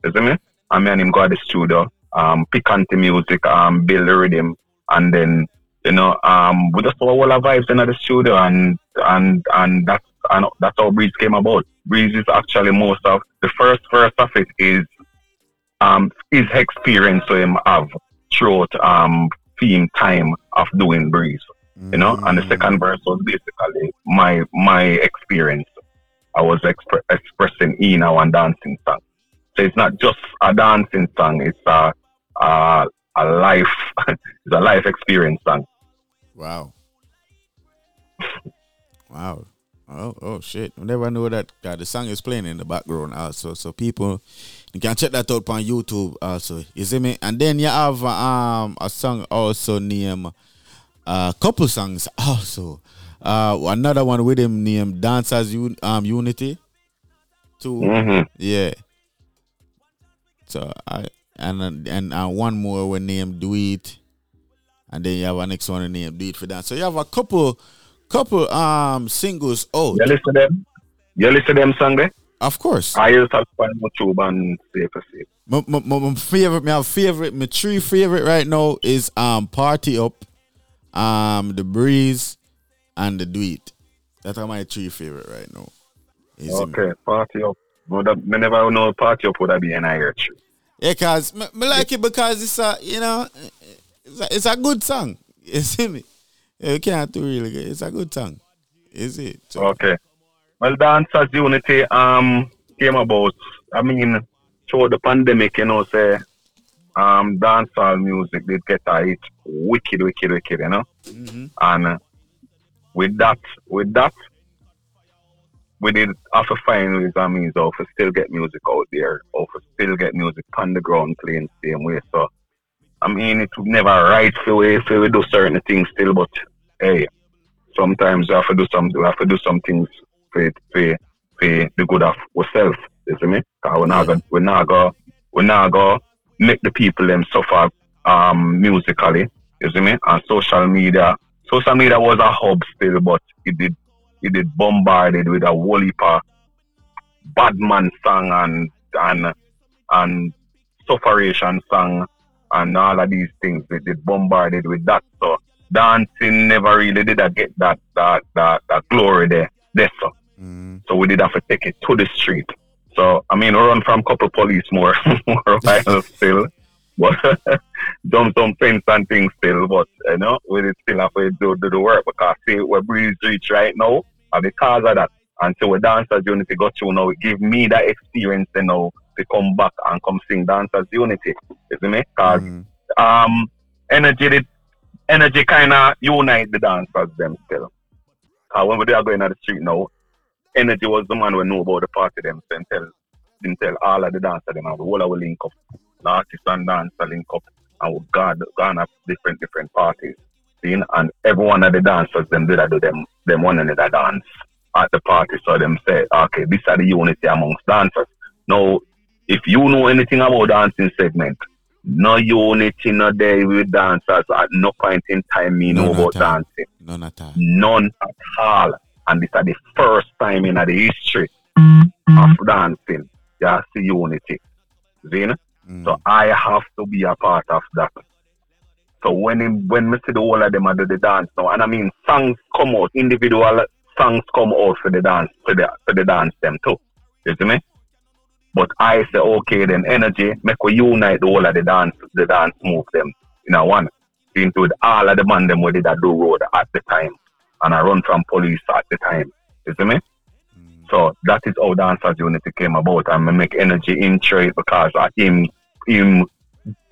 You see me? And me and him go to the studio, um, pick anti music, um, build the rhythm, and then you know, um, we just have all our vibes in the studio, and and and that's and that's how Breeze came about. Breeze is actually most of the first verse of it is um his experience so him have throughout um theme time of doing Breeze. You know, and the second verse was basically my my experience. I was expre- expressing in our dancing song. So it's not just a dancing song; it's a a, a life, it's a life experience song. Wow. Wow. Oh, oh shit. I never know that uh, the song is playing in the background also. So people you can check that out on YouTube also. You see me? And then you have um a song also named a couple songs also. Uh another one with him named Dancers Un- um Unity. Too. Mhm. Yeah. So I and and uh, one more one named Do It. And then you have a next one named Do It for Dance. So you have a couple couple um singles Oh, You listen to them? You listen to them song there? Of course. I used to find YouTube and safe safe. My, my, my, favorite, my favorite, my three favorite right now is um Party Up, um The Breeze, and the It. That are my three favorite right now. Me? Okay, party up. Would have, me never know party up would have been in a year. Yeah, cause me, me like it because it's a you know it's a, it's a good song. You see me? You can't do really good. It's a good song. Is it? So, Okay. Well, Dancers Unity um came about. I mean, through the pandemic, you know, say um dancehall music did get a hit, wicked, wicked, wicked, you know. And uh, with that, with that, we did have to find ways and means to still get music out there, or to still get music on the ground playing the same way. So, I mean, it would never right for we if we do certain things still, but hey, sometimes we have to do some, we have to do some things for for for the good of ourselves. You see me? Cause we're not gonna, we're not gonna, we're make the people them suffer um musically. You see me? And social media, social media was a hub still, but it did it did bombarded with a whole heap of bad man song and and and sufferation song and all of these things. It did bombarded with that. So dancing never really did I get that that that, that glory there. There so. So we did have to take it to the street. So I mean we run from couple police more more while still. But done some fence and things still, but you know, we did still have to do, do the work because see where breeze reach right now are because of that. And so we dancers unity got you now, give me that experience you know to come back and come sing dancers unity. You see me? Cause um energy did energy kinda unite the dancers them still. Cause when we are going on the street now, energy was the man who know about the party them so tell him tell all of the dancers them and the whole of we link up. The artist and dancer link up and we gone gone at different different parties. Seeing and every one of the dancers them did I do them them one another dance at the party. So them say, okay, this are the unity amongst dancers. Now if you know anything about dancing segment, no unity no there with dancers at no point in time me know about dancing. None at all. None at all. And this are the first time in the history mm-hmm. of dancing. You see unity. See? no? So I have to be a part of that. So when him, when me see the whole of them I do the dance now, and I mean songs come out, individual songs come out for the dance for the for the dance them too. You see me? But I say okay then energy make we unite the whole of the dance the dance move them in a one. Into all of the man them we did that do road at the time. And I run from police at the time. You see me? Mm. So that is how Dancers Unity came about and I make energy intro it because I him him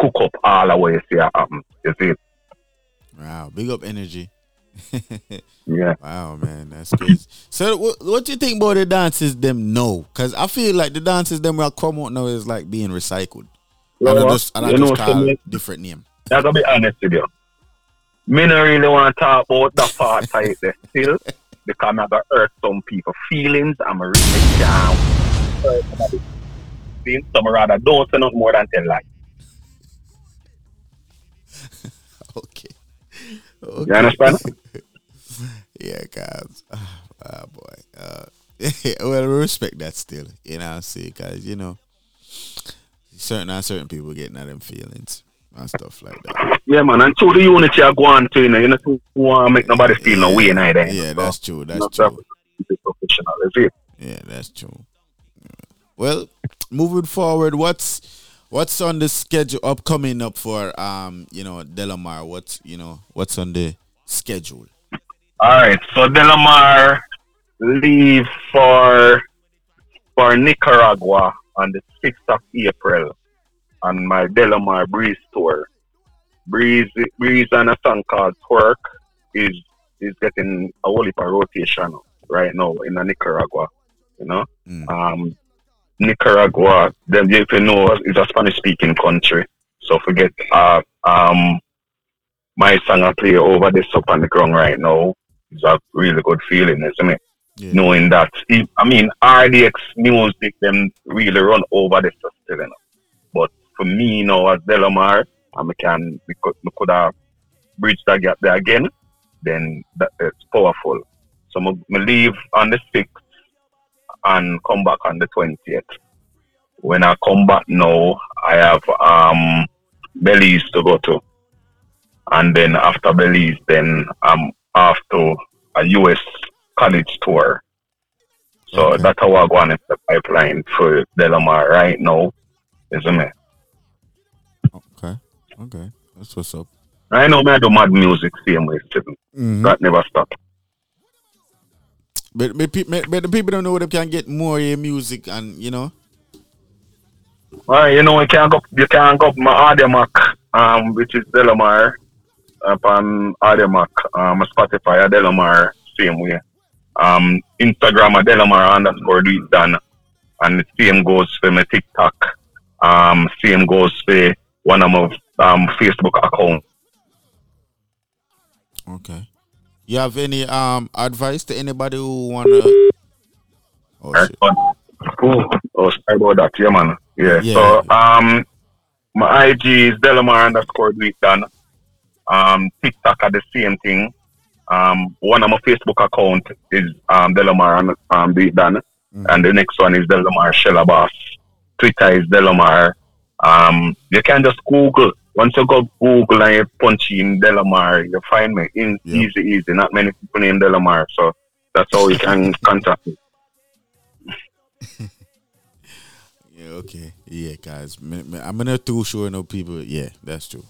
cook up all the way see happen. You see? Wow, big up energy. Yeah. Wow, man, that's crazy. so, what, what do you think about the dances? Them know, cause I feel like the dances them will come out now is like being recycled. You and I know just and I just know call something? different name. I gotta be honest with you. Me not really want to talk about that part right there still because I'm gonna hurt some people feelings. I'm really down. Hurt somebody. See, Some rather don't say nothing more than tell lie. okay. You understand? yeah, guys. Ah, boy. Uh, well, we respect that still. You know, see, guys. You know, certain and certain people getting at them feelings and stuff like that. Yeah, man. And to the unity I go on to, you know, you know, to make nobody feel no way neither. Yeah, that's true. That's Not true. professional, is it? Yeah, that's true. Well, moving forward, what's what's on the schedule upcoming up for um, you know, Delamar? What's you know, what's on the schedule? All right, so Delamar leave for for Nicaragua on the sixth of April on my Delamar Breeze tour. Breeze Breeze and a song called Twerk is is getting a whole heap of rotation right now in Nicaragua. You know, um, Nicaragua. Then if you know, is a Spanish speaking country. So forget uh um my song I play over this up on the ground right now is a really good feeling, isn't it? Knowing that, I mean, RDX music, them really run over the stuff, you know. For me, now as Delamar, I can, we could, we could have bridged that gap there again, then that, it's powerful. So I leave on the 6th and come back on the 20th. When I come back now, I have um Belize to go to and then after Belize, then I'm off to a US college tour. So that's how I go on in the pipeline for Delamar right now, isn't it? Okay. That's what's up. I know me I do mad music same way, still. Mhm. That never stop. But but, but but the people don't know they can get more music and you know. Alright, you know you can go you can go my Audiomack, um, which is Delamar upon Audiomack, um Spotify Delamar same way. Um Instagram Delamar underscore do it done. And the same goes for my TikTok. Um same goes for one of my um Facebook account. Okay. You have any um advice to anybody who wanna? Oh shit. Oh, oh, sorry about that, yeah, man. Yeah. Yeah. So, um, my IG is Delamar underscore done. Um, TikTok are the same thing. Um, one of my Facebook account is um Delamar and um it done, and the next one is Delamar Shellabas. Twitter is Delamar. Um, you can just Google. Once you go Google and you punch in Delamar, you find me. In easy, easy. Not many people named Delamar, so that's how you can contact me. Yeah, okay. Yeah, guys. I'm not too sure no people. Yeah, that's true.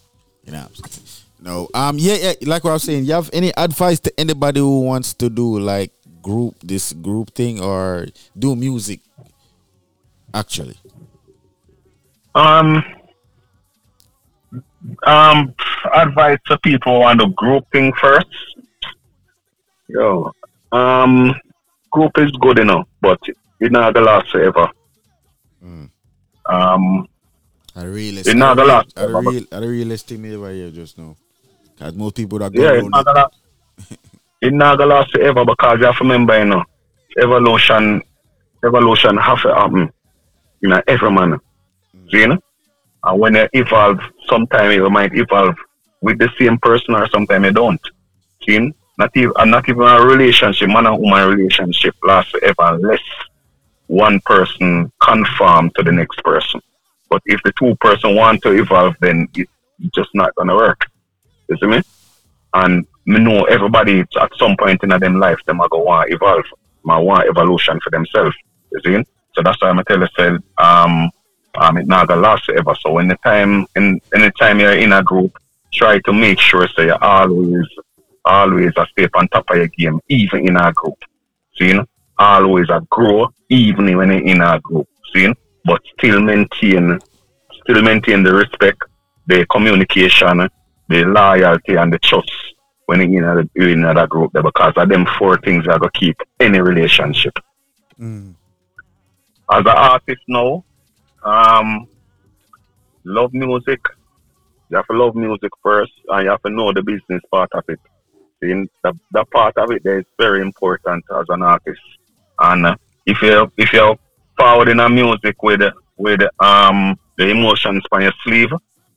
You know. what I'm saying? No. Um. Yeah. Yeah. Like what I was saying. You have any advice to anybody who wants to do like group this group thing or do music? Actually. Um, um, advice to people who want to group thing first. Yo, um, group is good enough, but it's not gonna last forever. Um, I realist. It's not the last I the forever. real. I the realist me over here just now. Cause most people that go yeah, it's not gonna, it's not gonna last forever because you have to remember, you know, evolution, evolution have to happen. You know, every man. See, you know? And when you evolve, sometimes you might evolve with the same person or sometimes you don't. See? Not even, not even a relationship, man and woman relationship lasts forever unless one person conform to the next person. But if the two person want to evolve, then it's just not gonna work. You see me? And me know everybody at some point in them life them go want to evolve, ma want evolution for themselves. You see? So that's why I'm tell you um um it not gonna last forever. So when the time in any time you're in a group, try to make sure so you always always a step on top of your game, even in a group. See? Always a grow even when you're in a group. See? But still maintain still maintain the respect, the communication, the loyalty and the trust when you're in, a, in another group there because of them four things that go keep any relationship. Mm. As an artist now, um, love music. You have to love music first and you have to know the business part of it. See, that, that part of it is very important as an artist. And uh, if you if you're forward in a music with with um the emotions on your sleeve,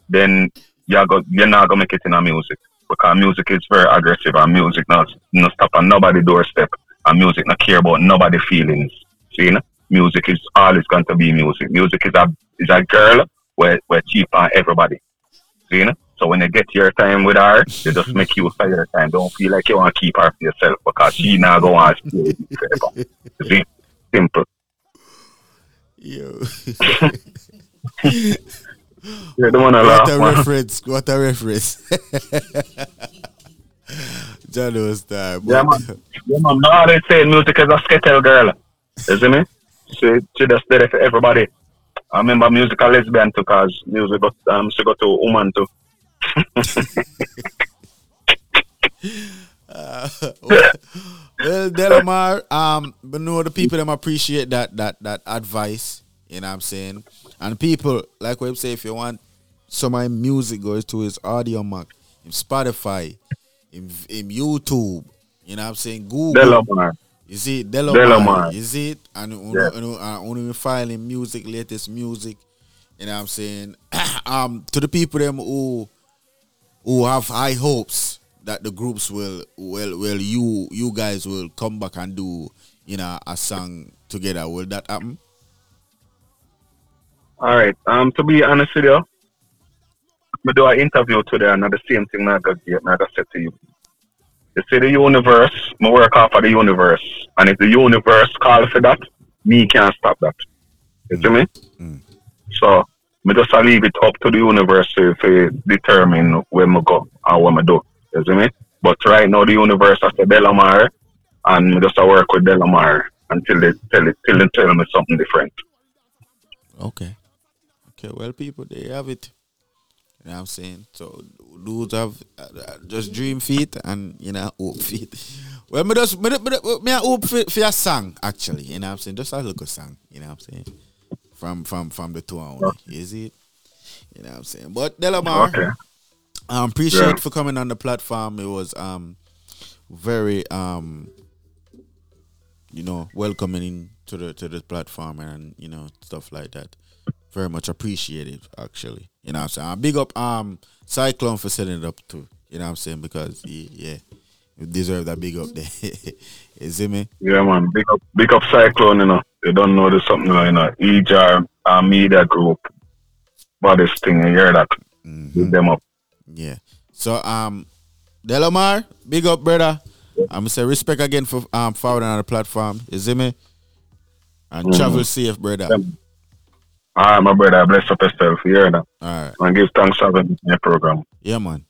then you're, go, you're not gonna make it in a music because music is very aggressive and music not no stop on nobody doorstep and music not care about nobody feelings. See, you know? Music is always going to be music. Music is a is a girl where where cheap on everybody. You know? So when you get your time with her, they just make you for your time. Don't feel like you want to keep her for yourself because she not go on forever. See, simple. Yo. You're the one I what laugh, a man. reference. What a reference. John knows that. Yeah, man. Yeah, man. No, they say music is a skettle girl. See me? She, she just did it for everybody. I remember music a lesbian too, cause music got um she got to woman too. Uh, well, Delamar, um, but no, the people them appreciate that that that advice. You know what I'm saying? And people, like what I'm saying, if you want some of my music goes to his Audiomack, in Spotify, in, in YouTube, you know what I'm saying? Google. Delamar. You see, Delamar. You see it? And uno, Yeah. uno, uh, uno filing music, latest music. You know what I'm saying? um, to the people them who who have high hopes that the groups will will will you you guys will come back and do you know a song together. Will that happen? All right. Um, to be honest with you, me do an interview today, and the same thing I got I got say to you. You see the universe, me work off of the universe, and if the universe calls for that, me can't stop that. You see me? Mm. So me just a leave it up to the universe to, to determine where me go and what me do. You see me? But right now the universe has a Delamar, and me just work with Delamar until they tell it, till they tell me something different. Okay. Okay, well, people, they have it. You know what I'm saying? So, dudes have uh, just dream feet and, you know, hope feet. Well, me just, me, me, me, I hope for, for a song, actually. You know what I'm saying? Just a little song. You know what I'm saying? From from from the two only. Is it? You know what I'm saying? But, Delamar, Okay. um, appreciate Yeah. for coming on the platform. It was um very um you know welcoming to the to the platform and you know stuff like that. Very much appreciated actually. You know what I'm saying? Big up um Cyclone for setting it up too. You know what I'm saying? Because he, yeah, you deserve that big up there. you see me? Yeah, man. Big up, big up Cyclone, you know. They don't know there's something, you know. EJAR, uh, media group, but this thing, you hear that. Big them up. Yeah. So um Delamar, big up brother. I'm gonna say respect again for um forwarding on the platform. You see me? And Mhm. travel safe, brother. All right, my brother, I bless up yourself, you hear that. All right. And give thanks for having me program. Yeah, man.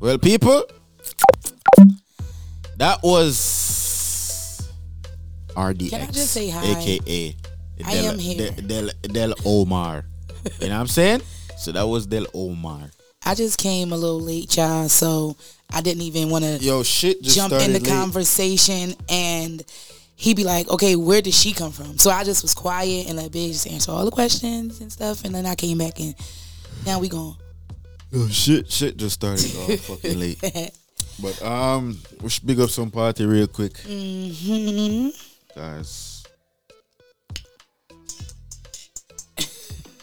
Well, people, that was RDX. Can I just say hi? AKA I Del, am here. Del, Del, Del Omar. you know what I'm saying? So that was Del Omar. I just came a little late, y'all, so I didn't even want to Yo, shit jump in the late. conversation and he'd be like, okay, where did she come from? So I just was quiet and let Big just answer all the questions and stuff. And then I came back and now we going. Yo, shit, shit just started off fucking late. But um, we should big up some party real quick, hmm guys.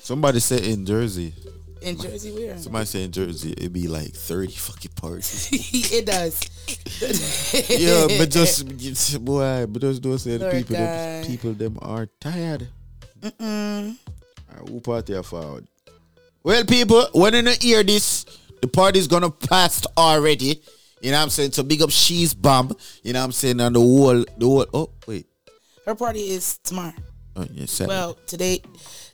Somebody said in Jersey. In Jersey, where? Somebody said in Jersey, it'd be like thirty fucking parties. it does. yeah, but just boy, but just don't say the Lord people. Them, people them are tired. Mm-mm. Alright, who party are forward? Well, people, when you hear this, The party's gonna pass already. You know what I'm saying? So big up She's Bomb. You know what I'm saying? On the wall, the wall. Oh wait. Her party is tomorrow. Oh yeah, Saturday. Well, today.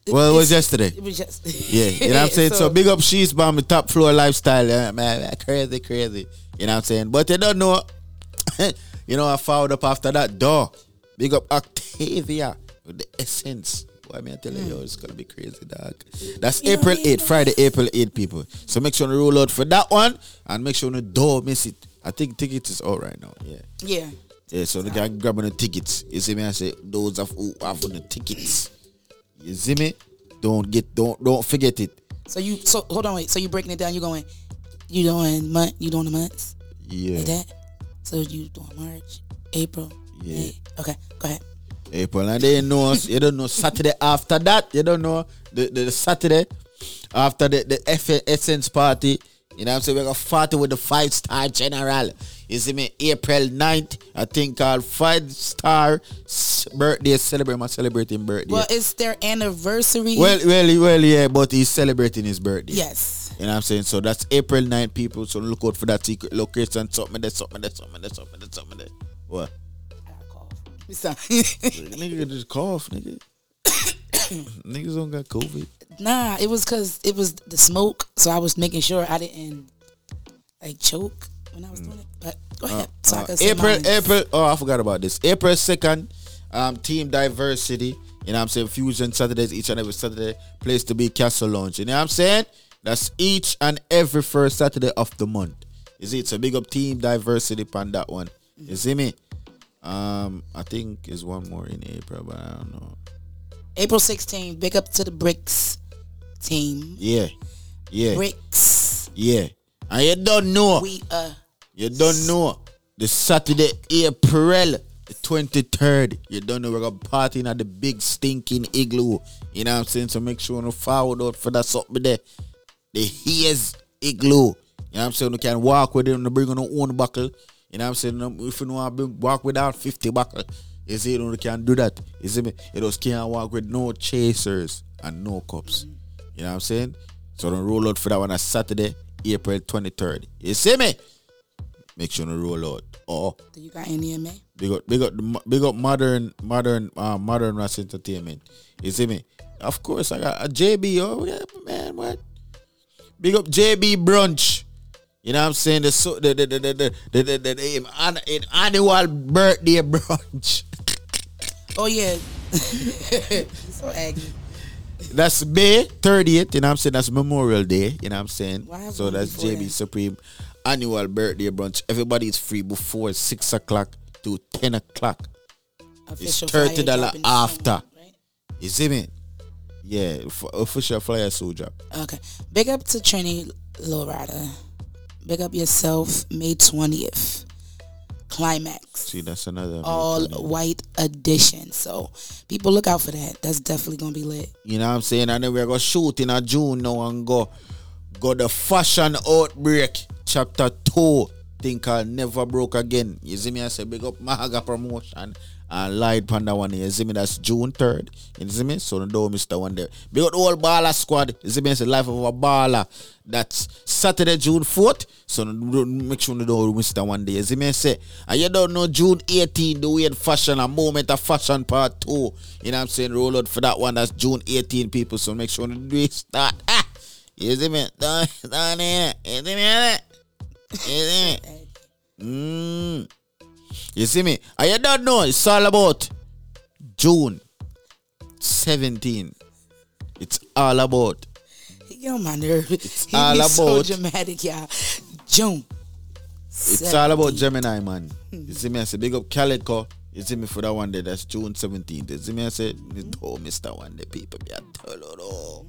Well, it was yesterday. It was yesterday. Yeah, you know what I'm saying? So, big up She's Bomb, the top floor lifestyle, yeah, man, crazy, crazy. You know what I'm saying? But you don't know, you know, I followed up after that door. Big up Octavia with the essence. Boy, I mean, I tell you, yo, it's gonna be crazy, dog. That's April 8th, Friday, April 8th, people. So make sure you roll out for that one and make sure you don't miss it. I think tickets is all right now. Yeah. Yeah. Yeah, so the guy grabbing the tickets. You see me? I say those of who have on the tickets. You see me? Don't get don't don't forget it. So you so hold on wait. So you breaking it down? you're going? You doing month? You doing the months? Yeah. Like that. So you doing March, April? Yeah. May. Okay. Go ahead. April and they know you don't know Saturday after that. You don't know the, the, the Saturday after the, the F- Essence party. You know what I'm saying? We got party with the five star general. You see me? April 9th, I think called five star birthday celebrate my celebrating birthday. Well, it's their anniversary. Well, well, well, yeah, but he's celebrating his birthday. Yes. You know what I'm saying? So that's April 9th, people. So look out for that secret location. Something there, something there, something there, something there, something there. What? I cough. Nigga just cough, nigga. Niggas don't got COVID. nah, it was because it was the smoke. So I was making sure I didn't like choke when I was doing it. But go ahead. so I Uh, April. April. Oh, I forgot about this. April second, um, team diversity. You know what I'm saying? Fusion Saturdays, each and every Saturday. Place to be Castle Lounge. You know what I'm saying? That's each and every first Saturday of the month. Is it? So big up team diversity on that one. You see me? Um, I think is one more in April, but I don't know. April 16th. Big up to the Bricks team. Yeah, yeah, Bricks. yeah. And you don't know. We uh. You don't know. The Saturday, April the 23rd. You don't know we're gonna party at the big stinking igloo. You know what I'm saying? So make sure you forward out for that something there. The Haze Igloo. You know what I'm saying? You can walk with them bring on your own buckle. You know what I'm saying? Um, If you know how to walk without 50 buckle, you see, you know, you can do that. You see me? You just can't walk with no chasers and no cups. You know what I'm saying? So don't roll out for that one on Saturday, April 23rd. You see me? Make sure you roll out. Oh, Do you got any in May? big up, big up, big up modern, modern, uh, modern Ras entertainment. You see me? Of course, I got a JB. Oh, yeah, man, what? Big up JB brunch. You know what I'm saying? The so the the the the the, the, the, the, the an- an annual birthday brunch. Oh yeah. so aggy. That's May 30th, you know what I'm saying? That's Memorial Day, you know what I'm saying? So that's JB then? Supreme annual birthday brunch. Everybody is free before 6 o'clock to 10 o'clock. Official it's $30 dropping after. You see me? Yeah, f- official flyer so drop. Okay. Big up to Trini Lorada. Big up yourself. May twentieth. Climax. See, that's another. All white edition. So people look out for that. That's definitely gonna be lit. You know what I'm saying? And then we're gonna shoot in a June now and go go the fashion outbreak chapter two Think I'll Never Broke Again. You see me? I say big up Mahaga promotion and lied panda one. You see me? That's June 3rd. You see me? So don't miss that one there. Big up the whole baller squad. You see me? It's the life of a baller. That's Saturday, June 4th. So don't make sure you don't miss that one day. You see me? Say, and you don't know June 18, the weird fashion, a moment of fashion part two. You know what I'm saying? Roll out for that one. That's June 18, people. So make sure you do start. Ah! You see me? Don't, don't hear it. You see me? You see me? Mm. You see me? And you don't know, it's all about June 17. It's all about. On my nerve. It's he all be so about- dramatic, y'all. June. It's all about Gemini, man. You see me? I say, big up Calico. You see me for that one day? That's June 17th. You see me? I say, oh, Mr. Mm-hmm. One Day, people be a you.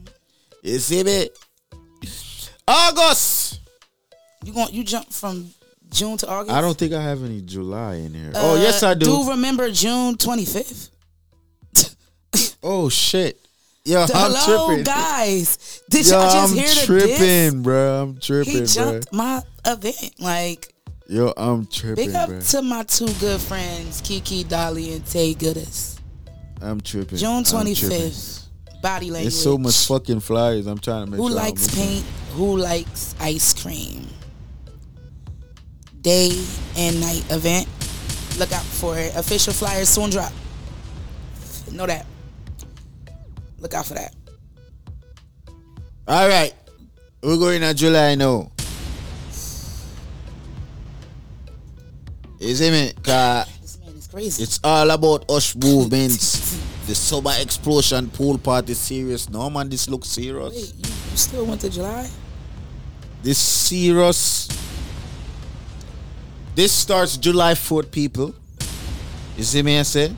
You see me? August. You going you jump from June to August? I don't think I have any July in here. oh, yes, Uh, I do. Do remember June twenty fifth? Oh, shit. Yo, I'm Hello, tripping. guys. Did Yo, y'all just I'm hear the tripping, diss? bro. I'm tripping, He bro. jumped my event. Like, Yo, I'm tripping, big up bro. to my two good friends, Kiki Dolly and Tay Goodis. I'm tripping. June I'm tripping. Body language. It's so much fucking flyers. I'm trying to make Who sure. Likes paint? Who likes ice cream? Day and night event. Look out for it. Official flyers soon drop. Know that. Look out for that. All right. We're going to July now. You see me? Cause It's crazy. it's all about us movements. the summer explosion pool party serious. No man, this looks serious. Wait, you, you still went to July? This serious. This starts July 4th, people. You see me, I say?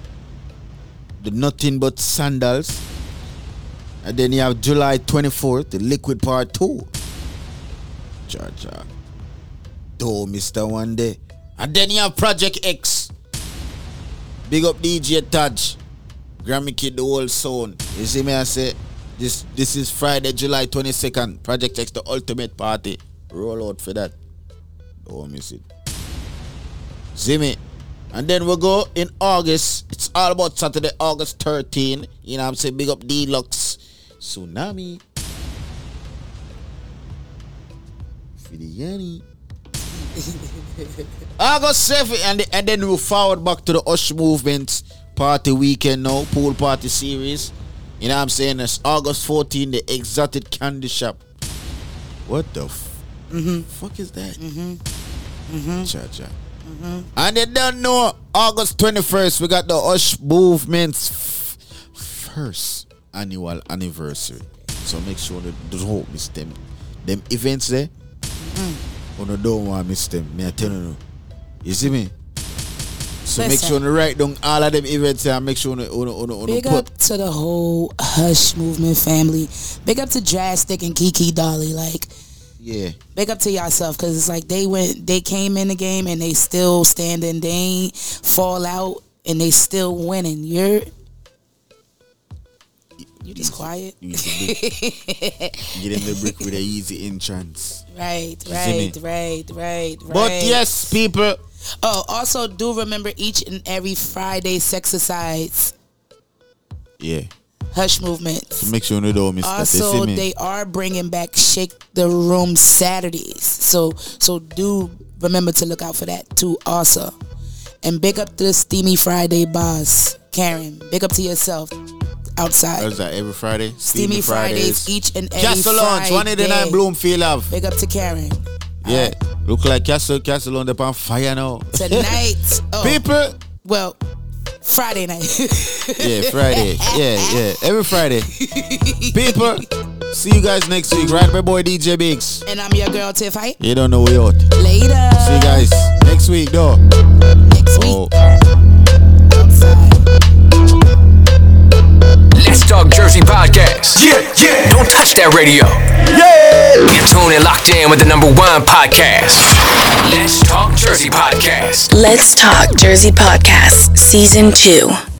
The nothing but sandals. And then you have July 24th, the liquid part 2. Cha cha. Do Mr. One Day. And then you have Project X. Big up DJ Taj. Grammy Kid, the whole sound. You see me, I say? This this is Friday, July 22nd. Project X, the ultimate party. Roll out for that. Don't miss it. See me? And then we go in August. It's all about Saturday, August 13. You know what I'm saying? Big up Deluxe. Tsunami. Fidiani. August 7 and, and then we will forward back to the Ush Movement party weekend now, pool party series. You know what I'm saying? It's August 14, the Exotic Candy Shop. What the f- Mm-hmm. fuck is that? Mm-hmm. Mm-hmm. Cha cha. And they don't know August 21st, we got the Ush Movement's f- first annual anniversary. So make sure that don't miss them. Them events there, mm. you don't want to miss them. Me I tell you. You see me? So make sure to write down all of them events and make sure you, you, you, you, Big up to the whole Hush movement family. Big up to Drastic and Kiki Dolly. Like, yeah. big up to yourself because it's like they went, they came in the game and they still standing. They ain't fall out and they still winning. You're, you just quiet. You get in the brick with a easy entrance. Right, right, right, right, right. But yes, people. Oh, also do remember each and every Friday sexercise Yeah. Hush movement. So make sure you don't miss that. You see Also, they are bringing back Shake the Room Saturdays. So, so do remember to look out for that too. Also, and big up to the Steamy Friday boss, Karen. Big up to yourself outside. How's that every Friday? Steamy Fridays, each and every Friday. Castle Friday. 189 Bloomfield Ave. Big up to Karen. Yeah. Look like Castle Castle on the on fire now. Tonight, oh, People. Well, Friday night. Yeah, Friday. Yeah, yeah. Every Friday. People. See you guys next week. Right, my boy DJ Biggs. And I'm your girl Tiff Height. You don't know we out. Later. See you guys next week though. Next week. Oh. Let's Talk Jersey Podcast. Yeah, yeah. Don't touch that radio. Yeah. You're tuned and locked in with the number one podcast. Let's Talk Jersey Podcast. Let's Talk Jersey Podcast, Season 2.